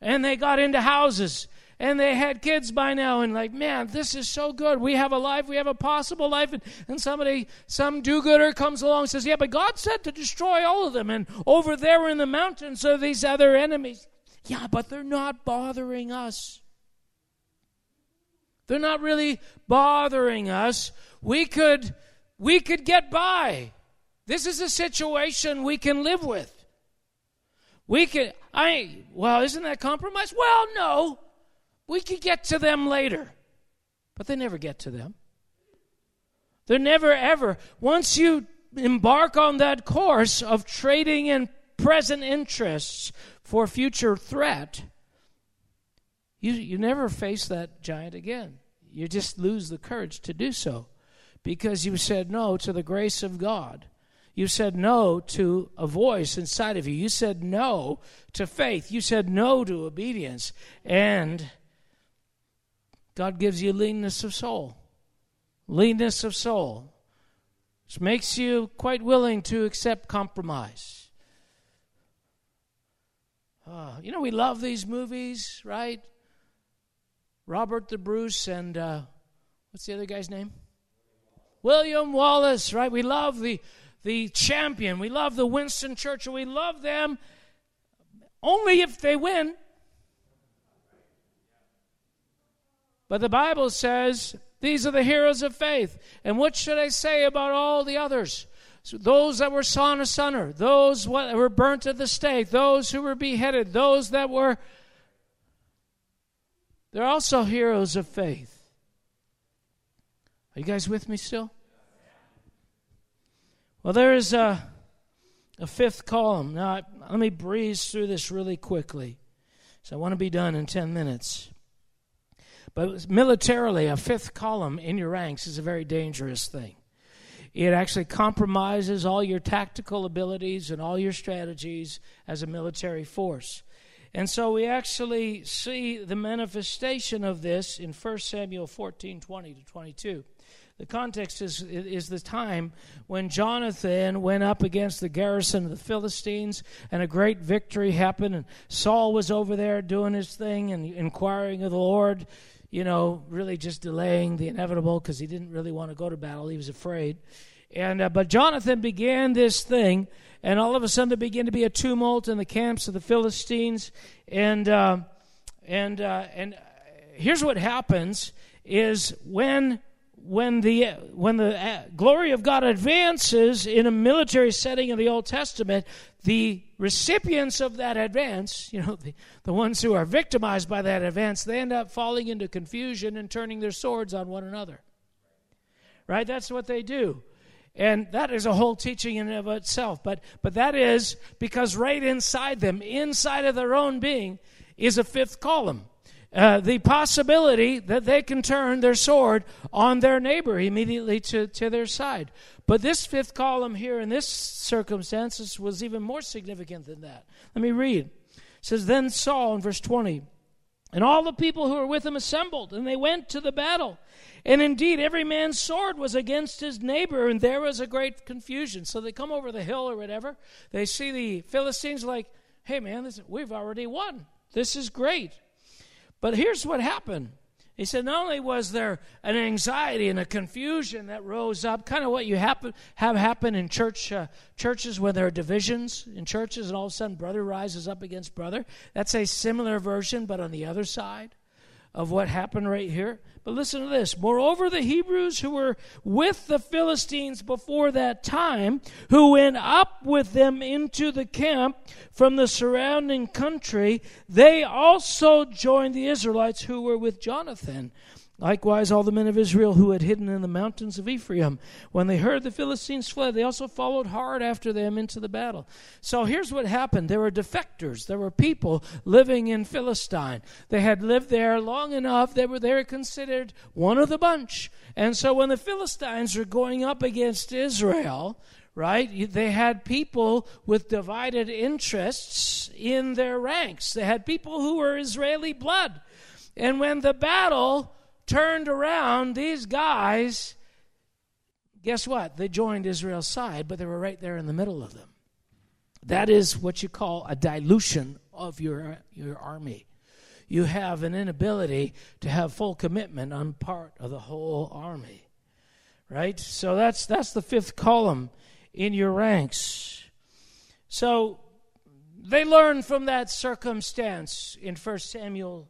and they got into houses, and they had kids by now and like man this is so good. We have a life we have a possible life and, and somebody some do-gooder comes along and says yeah but god said to destroy all of them and over there in the mountains are these other enemies. Yeah but they're not bothering us. They're not really bothering us. We could we could get by. This is a situation we can live with. We can i well isn't that compromise? Well no we could get to them later. But they never get to them. They're never ever. Once you embark on that course of trading in present interests for future threat, you, you never face that giant again. You just lose the courage to do so because you said no to the grace of God. You said no to a voice inside of you. You said no to faith. You said no to obedience. And God gives you leanness of soul. Leanness of soul. which makes you quite willing to accept compromise. Uh, you know, we love these movies, right? Robert the Bruce and uh, what's the other guy's name? William Wallace, right? We love the the champion. We love the Winston Churchill. We love them only if they win. But the Bible says these are the heroes of faith. And what should I say about all the others? So those that were sawn asunder, those that were burnt at the stake, those who were beheaded, those that were. They're also heroes of faith. Are you guys with me still? Well, there is a, a fifth column. Now, let me breeze through this really quickly. So I want to be done in 10 minutes. But militarily, a fifth column in your ranks is a very dangerous thing. It actually compromises all your tactical abilities and all your strategies as a military force. And so we actually see the manifestation of this in 1 Samuel 14 20 to 22. The context is, is the time when Jonathan went up against the garrison of the Philistines, and a great victory happened. And Saul was over there doing his thing and inquiring of the Lord, you know, really just delaying the inevitable because he didn't really want to go to battle. He was afraid. And uh, but Jonathan began this thing, and all of a sudden there began to be a tumult in the camps of the Philistines. And uh, and uh, and here's what happens: is when when the when the uh, glory of God advances in a military setting in the Old Testament, the recipients of that advance, you know, the, the ones who are victimized by that advance, they end up falling into confusion and turning their swords on one another. Right? That's what they do. And that is a whole teaching in and of itself. But but that is because right inside them, inside of their own being, is a fifth column uh, the possibility that they can turn their sword on their neighbor immediately to, to their side. But this fifth column here in this circumstances was even more significant than that. Let me read. It says, Then Saul in verse 20, and all the people who were with him assembled, and they went to the battle. And indeed, every man's sword was against his neighbor, and there was a great confusion. So they come over the hill or whatever. They see the Philistines like, hey, man, this, we've already won. This is great. But here's what happened. He said, not only was there an anxiety and a confusion that rose up, kind of what you happen, have happen in church uh, churches when there are divisions in churches, and all of a sudden brother rises up against brother. That's a similar version, but on the other side of what happened right here. But listen to this. Moreover, the Hebrews who were with the Philistines before that time, who went up with them into the camp from the surrounding country, they also joined the Israelites who were with Jonathan. Likewise, all the men of Israel who had hidden in the mountains of Ephraim, when they heard the Philistines fled, they also followed hard after them into the battle. So here's what happened there were defectors, there were people living in Philistine. They had lived there long enough, they were, they were considered one of the bunch. And so when the Philistines were going up against Israel, right? They had people with divided interests in their ranks. They had people who were Israeli blood. And when the battle turned around, these guys, guess what? They joined Israel's side, but they were right there in the middle of them. That is what you call a dilution of your, your army. You have an inability to have full commitment on part of the whole army. Right? So that's that's the fifth column in your ranks. So they learned from that circumstance in 1 Samuel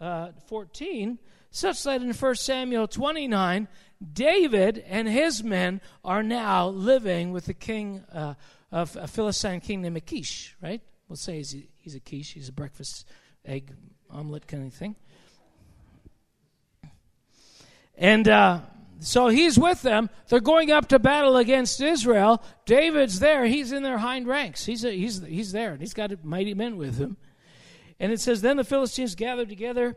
uh, 14 such that in 1 Samuel 29, David and his men are now living with the king uh, of a Philistine king named Achish, right? We'll say he's a, he's a quiche, he's a breakfast egg omelet kind of thing. And uh, so he's with them. They're going up to battle against Israel. David's there. He's in their hind ranks. He's, a, he's, he's there, and he's got mighty men with him. And it says, Then the Philistines gathered together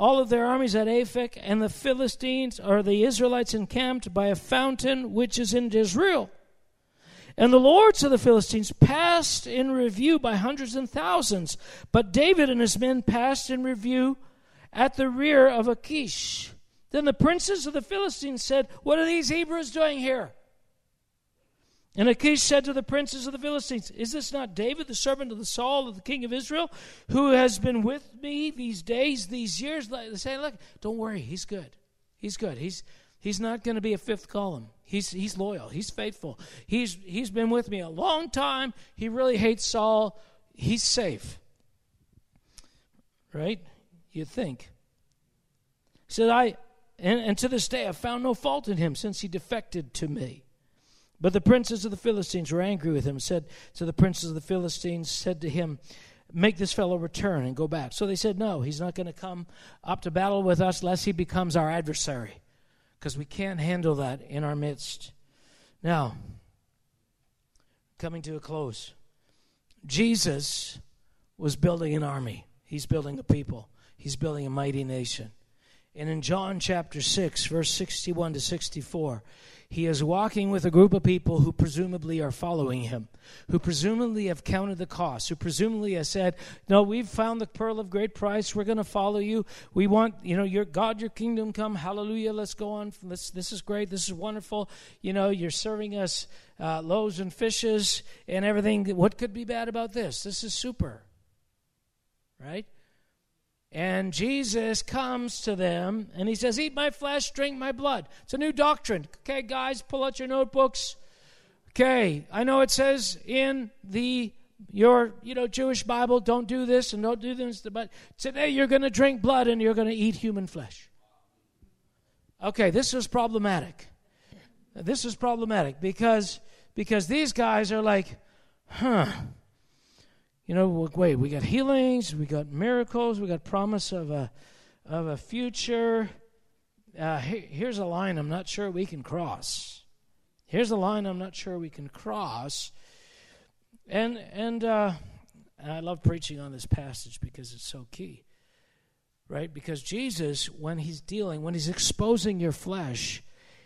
all of their armies at Aphek, and the Philistines or the Israelites encamped by a fountain which is in Jezreel. And the lords of the Philistines passed in review by hundreds and thousands, but David and his men passed in review at the rear of Achish. Then the princes of the Philistines said, What are these Hebrews doing here? And Achish said to the princes of the Philistines, Is this not David, the servant of the Saul, of the king of Israel, who has been with me these days, these years? They say, Look, don't worry, he's good. He's good. He's, he's not going to be a fifth column. He's, he's loyal. He's faithful. He's, he's been with me a long time. He really hates Saul. He's safe. Right? You think. Said, I, and, and to this day, I've found no fault in him since he defected to me. But the princes of the Philistines were angry with him, said to the princes of the Philistines, said to him, Make this fellow return and go back. So they said, No, he's not going to come up to battle with us lest he becomes our adversary, because we can't handle that in our midst. Now, coming to a close, Jesus was building an army, he's building a people, he's building a mighty nation. And in John chapter 6, verse 61 to 64, he is walking with a group of people who presumably are following him, who presumably have counted the cost, who presumably have said, No, we've found the pearl of great price. We're going to follow you. We want, you know, your God, your kingdom come. Hallelujah. Let's go on. Let's, this is great. This is wonderful. You know, you're serving us uh, loaves and fishes and everything. What could be bad about this? This is super. Right? And Jesus comes to them and he says, Eat my flesh, drink my blood. It's a new doctrine. Okay, guys, pull out your notebooks. Okay, I know it says in the your you know Jewish Bible, don't do this and don't do this, but today you're going to drink blood and you're going to eat human flesh. Okay, this is problematic. This is problematic because because these guys are like, huh you know, wait, we got healings, we got miracles, we got promise of a of a future. Uh, here's a line I'm not sure we can cross. Here's a line I'm not sure we can cross. And and, uh, and I love preaching on this passage because it's so key, right? Because Jesus, when he's dealing, when he's exposing your flesh,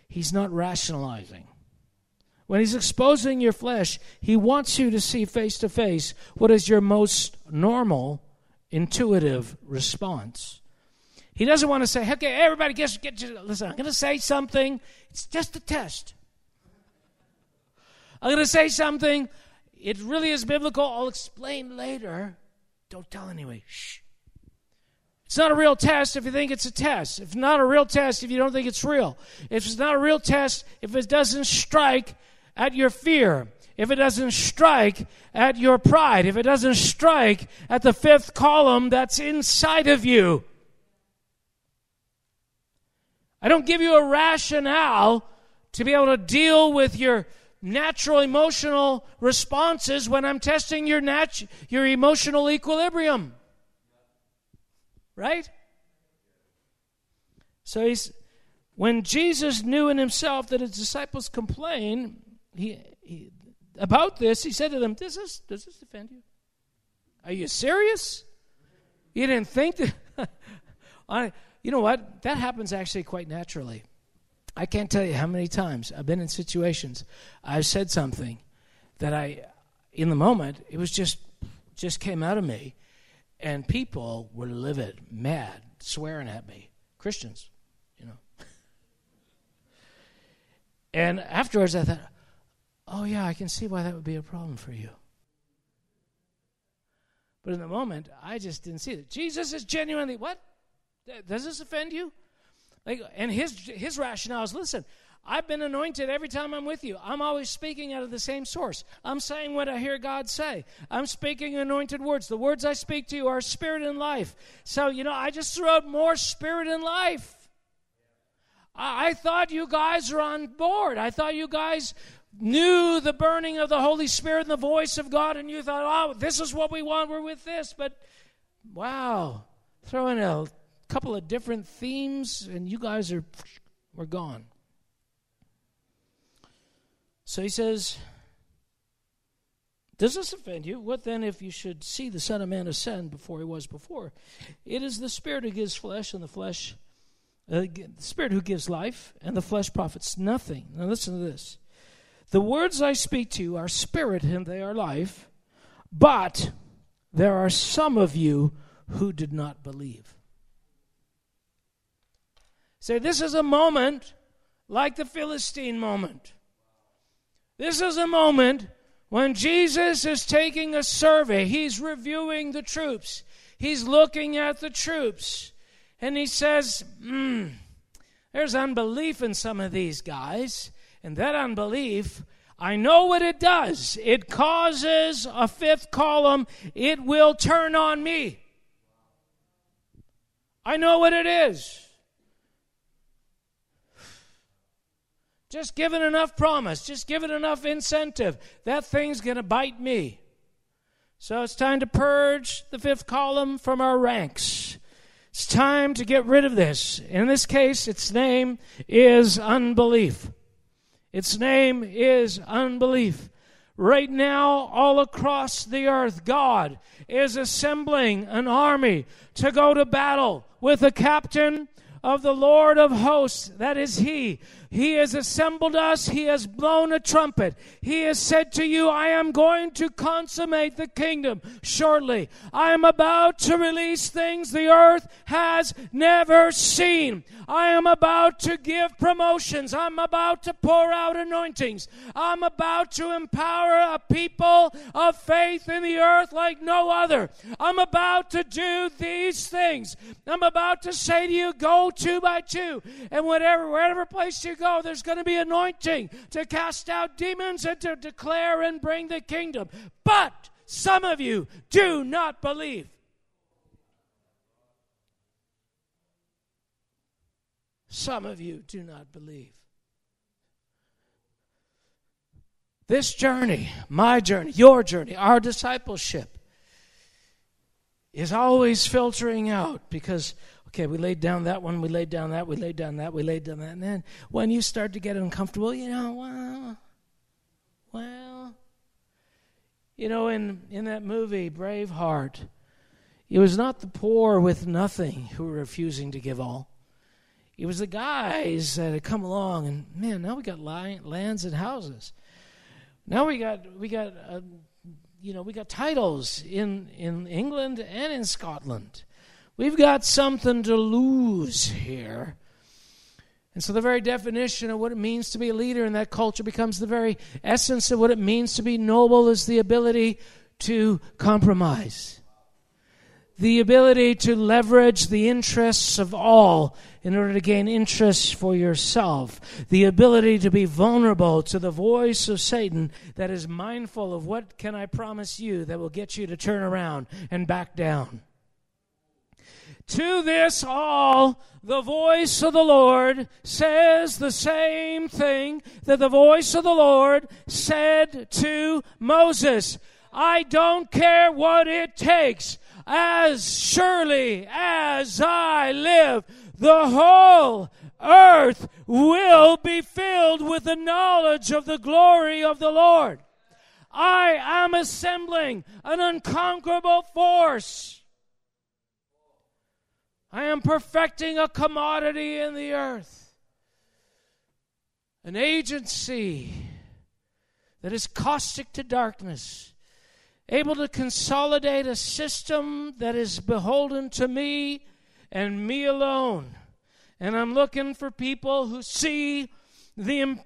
he's not rationalizing. When he's exposing your flesh, he wants you to see face to face what is your most normal, intuitive response. He doesn't want to say, okay, everybody get, get listen, I'm going to say something. It's just a test. I'm going to say something. It really is biblical. I'll explain later. Don't tell anyway. Shh. It's not a real test if you think it's a test. If not a real test if you don't think it's real. If it's not a real test, if it doesn't strike, at your fear, if it doesn't strike at your pride, if it doesn't strike at the fifth column that's inside of you. I don't give you a rationale to be able to deal with your natural emotional responses when I'm testing your nat- your emotional equilibrium. Right? So he's when Jesus knew in himself that his disciples complain, he, he, about this, he said to them, does this, does this offend you? Are you serious? You didn't think that? I, you know what? That happens actually quite naturally. I can't tell you how many times I've been in situations I've said something that I, in the moment, it was just just came out of me, and people were livid, mad, swearing at me. Christians, you know. and afterwards, I thought, oh, yeah, I can see why that would be a problem for you. But in the moment, I just didn't see it. Jesus is genuinely, what? Does this offend you? Like, and his, his rationale is listen, I've been anointed every time I'm with you. I'm always speaking out of the same source. I'm saying what I hear God say. I'm speaking anointed words. The words I speak to you are spirit and life. So, you know, I just threw out more spirit and life. I, I thought you guys were on board. I thought you guys knew the burning of the Holy Spirit and the voice of God, and you thought, oh, this is what we want, we're with this. But wow, throw in a couple of different themes, and you guys are, we're gone. So he says, Does this offend you? What then if you should see the Son of Man ascend before he was before? It is the Spirit who gives flesh, and the flesh, uh, the Spirit who gives life, and the flesh profits nothing. Now listen to this. The words I speak to you are spirit and they are life, but there are some of you who did not believe. So, this is a moment like the Philistine moment. This is a moment when Jesus is taking a survey. He's reviewing the troops, he's looking at the troops, and he says, hmm, There's unbelief in some of these guys, and that unbelief. I know what it does. It causes a fifth column. It will turn on me. I know what it is. Just give it enough promise, just give it enough incentive. That thing's going to bite me. So it's time to purge the fifth column from our ranks. It's time to get rid of this. In this case, its name is unbelief. Its name is unbelief. Right now, all across the earth, God is assembling an army to go to battle with a captain of the Lord of hosts. That is He. He has assembled us. He has blown a trumpet. He has said to you, I am going to consummate the kingdom shortly. I am about to release things the earth has never seen. I am about to give promotions. I'm about to pour out anointings. I'm about to empower a people of faith in the earth like no other. I'm about to do these things. I'm about to say to you, go two by two. And whatever, wherever place you go, go, there's going to be anointing to cast out demons and to declare and bring the kingdom. But some of you do not believe. Some of you do not believe. This journey, my journey, your journey, our discipleship, is always filtering out because Okay, we laid down that one, we laid down that, we laid down that, we laid down that. And then when you start to get uncomfortable, you know, well, well, you know, in, in that movie, Braveheart, it was not the poor with nothing who were refusing to give all. It was the guys that had come along, and man, now we got lands and houses. Now we got we got uh, you know we got titles in in England and in Scotland. We've got something to lose here. And so, the very definition of what it means to be a leader in that culture becomes the very essence of what it means to be noble is the ability to compromise, the ability to leverage the interests of all in order to gain interest for yourself, the ability to be vulnerable to the voice of Satan that is mindful of what can I promise you that will get you to turn around and back down. To this all, the voice of the Lord says the same thing that the voice of the Lord said to Moses. I don't care what it takes. As surely as I live, the whole earth will be filled with the knowledge of the glory of the Lord. I am assembling an unconquerable force. I am perfecting a commodity in the earth, an agency that is caustic to darkness, able to consolidate a system that is beholden to me and me alone. And I'm looking for people who see the,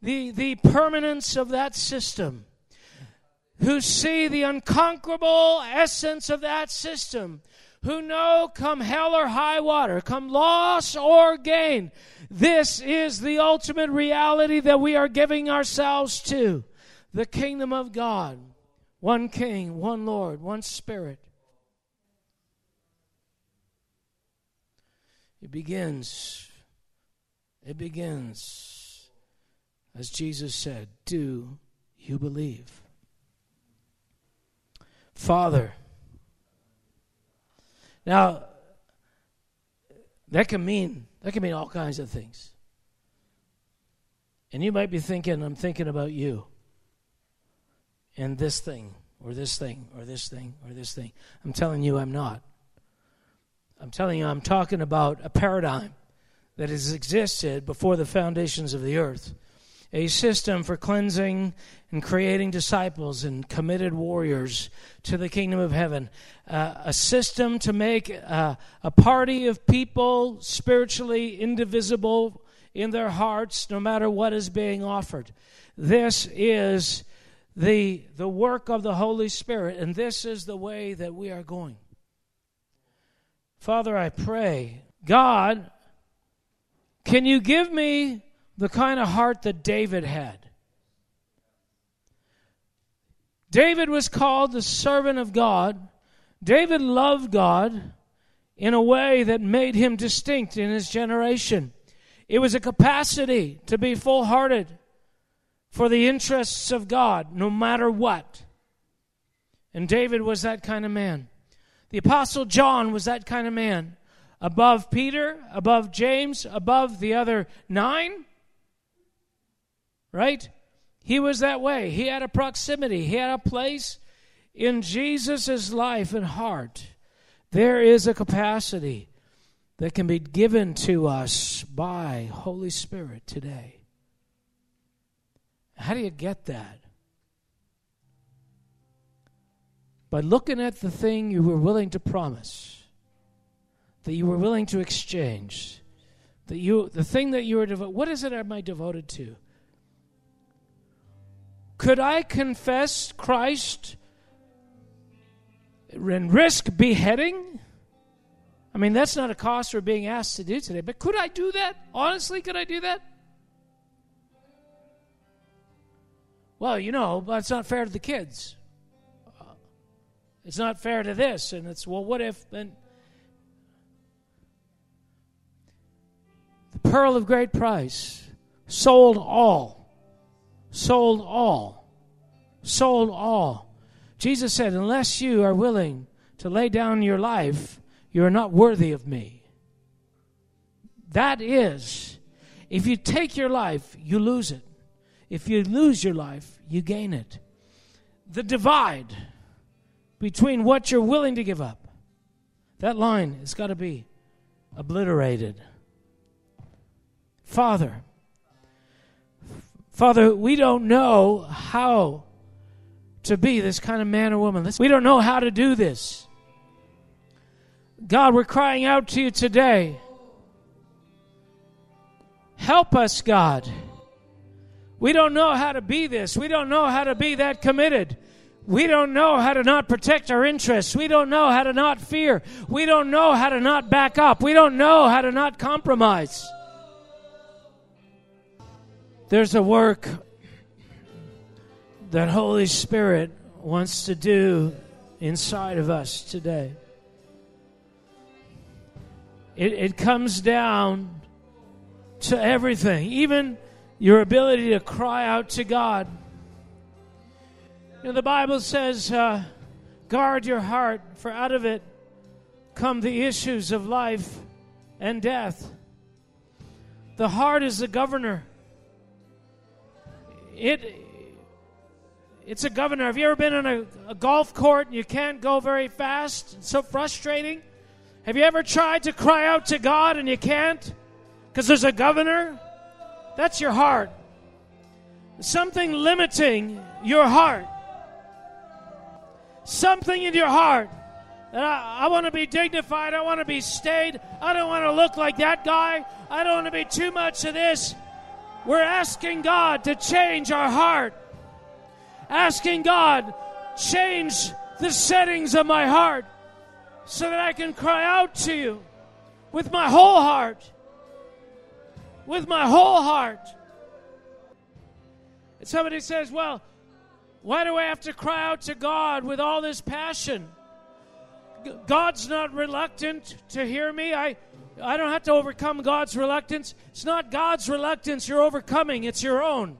the, the permanence of that system, who see the unconquerable essence of that system who know come hell or high water, come loss or gain, this is the ultimate reality that we are giving ourselves to the kingdom of God. One King, one Lord, one Spirit. It begins, it begins, as Jesus said, Do you believe? Father, now, that can mean that can mean all kinds of things. And you might be thinking, I'm thinking about you. And this thing, or this thing, or this thing, or this thing. I'm telling you, I'm not. I'm telling you, I'm talking about a paradigm that has existed before the foundations of the earth a system for cleansing and creating disciples and committed warriors to the kingdom of heaven. Uh, a system to make uh, a party of people spiritually indivisible in their hearts no matter what is being offered. This is the, the work of the Holy Spirit, and this is the way that we are going. Father, I pray, God, can you give me the kind of heart that David had? David was called the servant of God. David loved God in a way that made him distinct in his generation. It was a capacity to be full hearted for the interests of God, no matter what. And David was that kind of man. The Apostle John was that kind of man. Above Peter, above James, above the other nine. Right? He was that way. He had a proximity, he had a place in Jesus' life and heart. There is a capacity that can be given to us by Holy Spirit today. How do you get that? By looking at the thing you were willing to promise, that you were willing to exchange, that you the thing that you were devoted. What is it am I devoted to? Could I confess Christ and risk beheading? I mean, that's not a cost we're being asked to do today, but could I do that? Honestly, could I do that? Well, you know, but it's not fair to the kids. It's not fair to this, and it's, well, what if, then. The pearl of great price sold all sold all. Sold all. Jesus said, Unless you are willing to lay down your life, you are not worthy of me. That is, if you take your life, you lose it. If you lose your life, you gain it. The divide between what you're willing to give up, that line has got to be obliterated. Father, Father, we don't know how to be this kind of man or woman. We don't know how to do this. God, we're crying out to you today. Help us, God. We don't know how to be this. We don't know how to be that committed. We don't know how to not protect our interests. We don't know how to not fear. We don't know how to not back up. We don't know how to not compromise. There's a work that Holy Spirit wants to do inside of us today. It, it comes down to everything, even your ability to cry out to God. You know, the Bible says, uh, guard your heart, for out of it come the issues of life and death. The heart is the governor it it's a governor. Have you ever been on a, a golf court and you can't go very fast? It's so frustrating. Have you ever tried to cry out to God and you can't? Because there's a governor? That's your heart. Something limiting your heart. Something in your heart. And I, I want to be dignified. I want to be staid. I don't want to look like that guy. I don't want to be too much of this. We're asking God to change our heart. Asking God, change the settings of my heart so that I can cry out to you with my whole heart. With my whole heart. And somebody says, Well, why do I have to cry out to God with all this passion? God's not reluctant to hear me. I, I don't have to overcome God's reluctance. It's not God's reluctance you're overcoming, it's your own.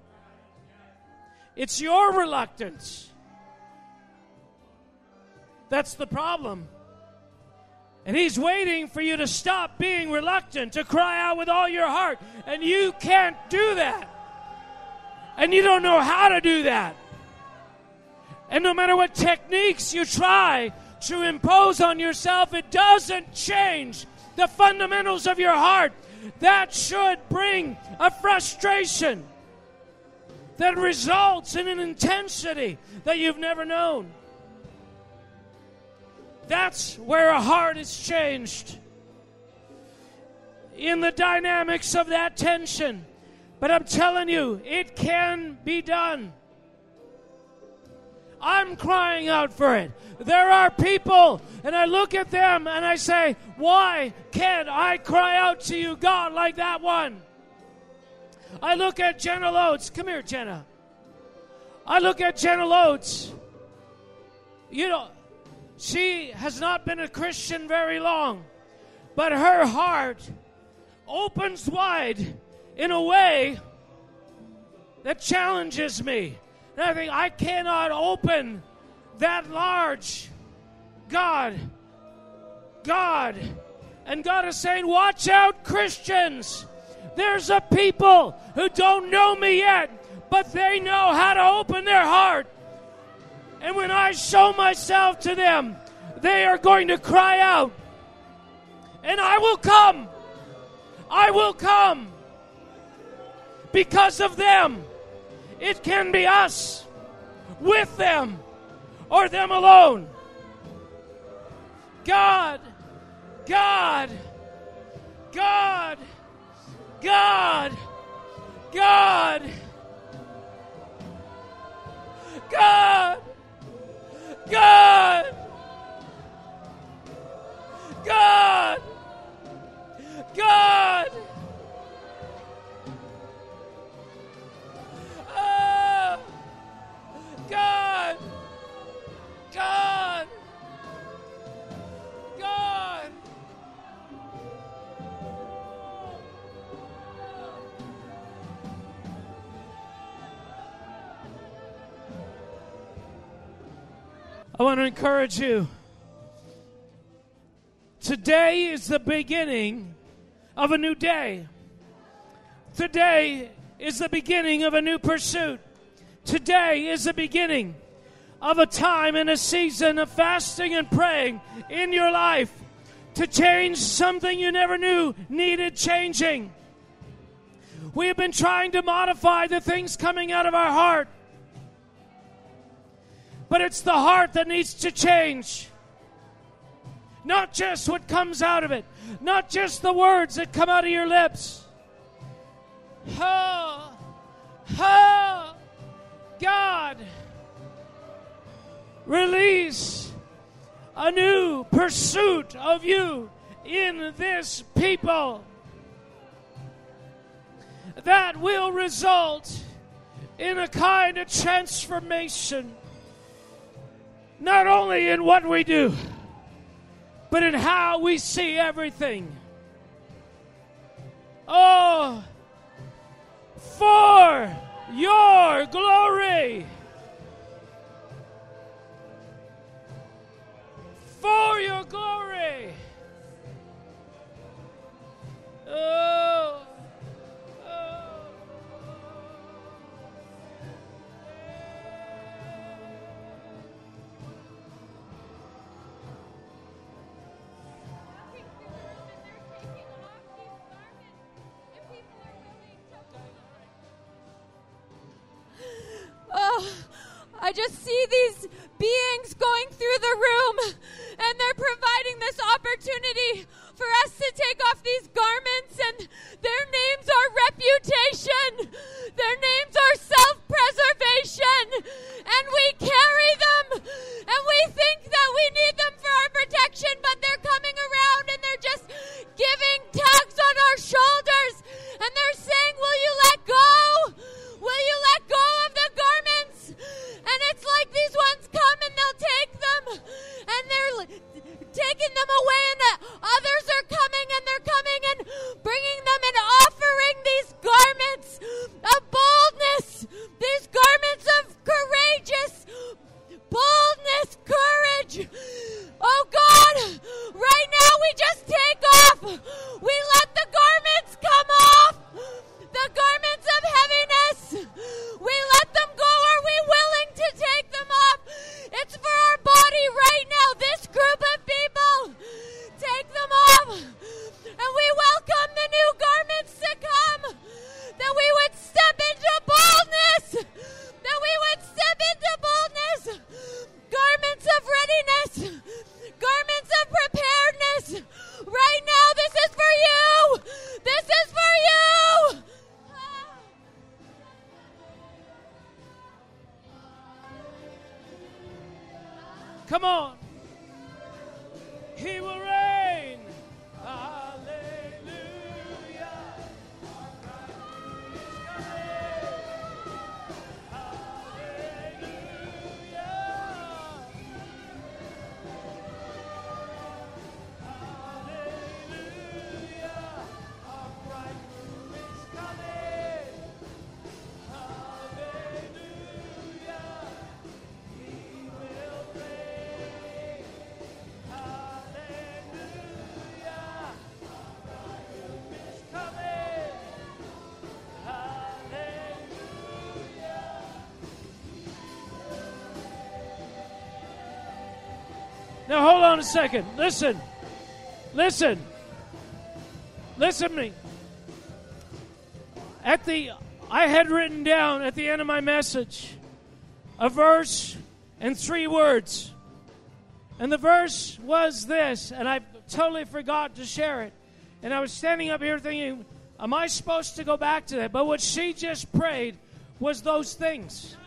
It's your reluctance. That's the problem. And He's waiting for you to stop being reluctant, to cry out with all your heart. And you can't do that. And you don't know how to do that. And no matter what techniques you try to impose on yourself, it doesn't change the fundamentals of your heart. That should bring a frustration that results in an intensity that you've never known. That's where a heart is changed. in the dynamics of that tension. But I'm telling you, it can be done. I'm crying out for it. There are people, and I look at them and I say, Why can't I cry out to you, God, like that one? I look at Jenna Loads. Come here, Jenna. I look at Jenna Loads. You know, she has not been a Christian very long, but her heart opens wide in a way that challenges me. And I think I cannot open that large. God, God. And God is saying, Watch out, Christians. There's a people who don't know me yet, but they know how to open their heart. And when I show myself to them, they are going to cry out. And I will come. I will come. Because of them. It can be us with them or them alone. God, God, God. God, God, God, God, God, God. Oh, God, God. I want to encourage you. Today is the beginning of a new day. Today is the beginning of a new pursuit. Today is the beginning of a time and a season of fasting and praying in your life to change something you never knew needed changing. We have been trying to modify the things coming out of our heart but it's the heart that needs to change. Not just what comes out of it, not just the words that come out of your lips. Oh, oh, God, release a new pursuit of you in this people that will result in a kind of transformation not only in what we do, but in how we see everything. Oh, for your glory. For your glory. Oh. I just see these beings going through the room and they're providing this opportunity for us to take off these garments and their names are reputation. Their names are self-preservation and we carry them and we think that we need them for our protection but they're coming around and they're just giving tugs on our shoulders and they're saying, will you let go? Will you let it's like these ones come and they'll take them and they're taking them away, and others are coming and they're coming and bringing them and offering these garments of Now hold on a second. Listen. Listen. Listen to me. At the I had written down at the end of my message a verse and three words. And the verse was this, and I totally forgot to share it. And I was standing up here thinking, am I supposed to go back to that? But what she just prayed was those things.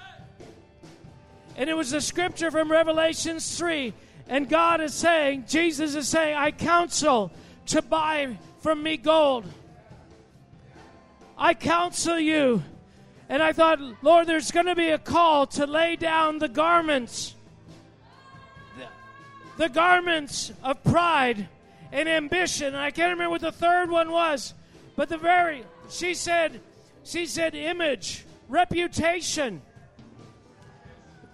And it was a scripture from Revelations 3 and God is saying, Jesus is saying, I counsel to buy from me gold. I counsel you. And I thought, Lord, there's going to be a call to lay down the garments, the, the garments of pride and ambition. And I can't remember what the third one was, but the very, she said, she said, image, reputation.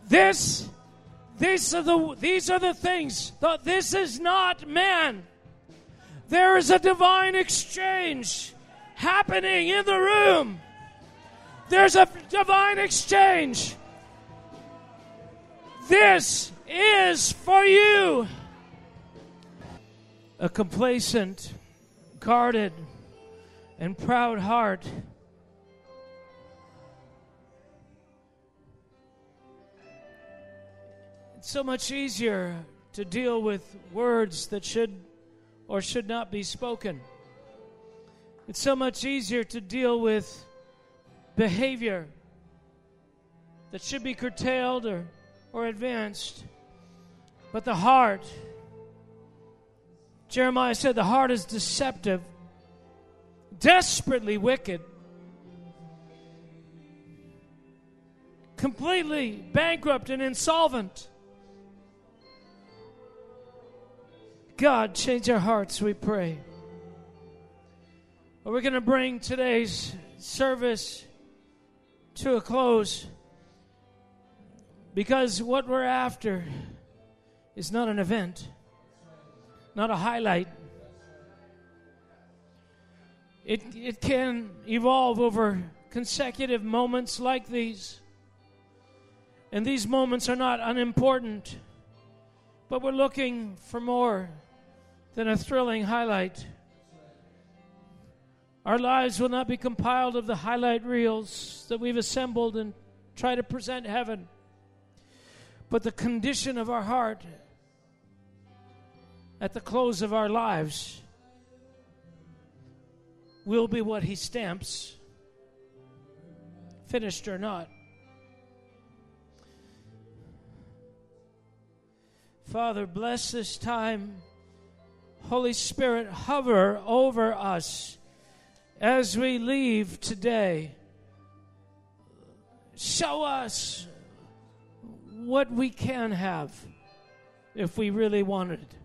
This these are the, these are the things. This is not man. There is a divine exchange happening in the room. There's a divine exchange. This is for you. A complacent, guarded, and proud heart so much easier to deal with words that should or should not be spoken. It's so much easier to deal with behavior that should be curtailed or, or advanced. But the heart, Jeremiah said, the heart is deceptive, desperately wicked, completely bankrupt and insolvent. God, change our hearts, we pray. We're going to bring today's service to a close because what we're after is not an event, not a highlight. It, it can evolve over consecutive moments like these. And these moments are not unimportant, but we're looking for more than a thrilling highlight. Our lives will not be compiled of the highlight reels that we've assembled and try to present heaven, but the condition of our heart at the close of our lives will be what He stamps, finished or not. Father, bless this time. Holy Spirit, hover over us as we leave today. Show us what we can have if we really wanted it.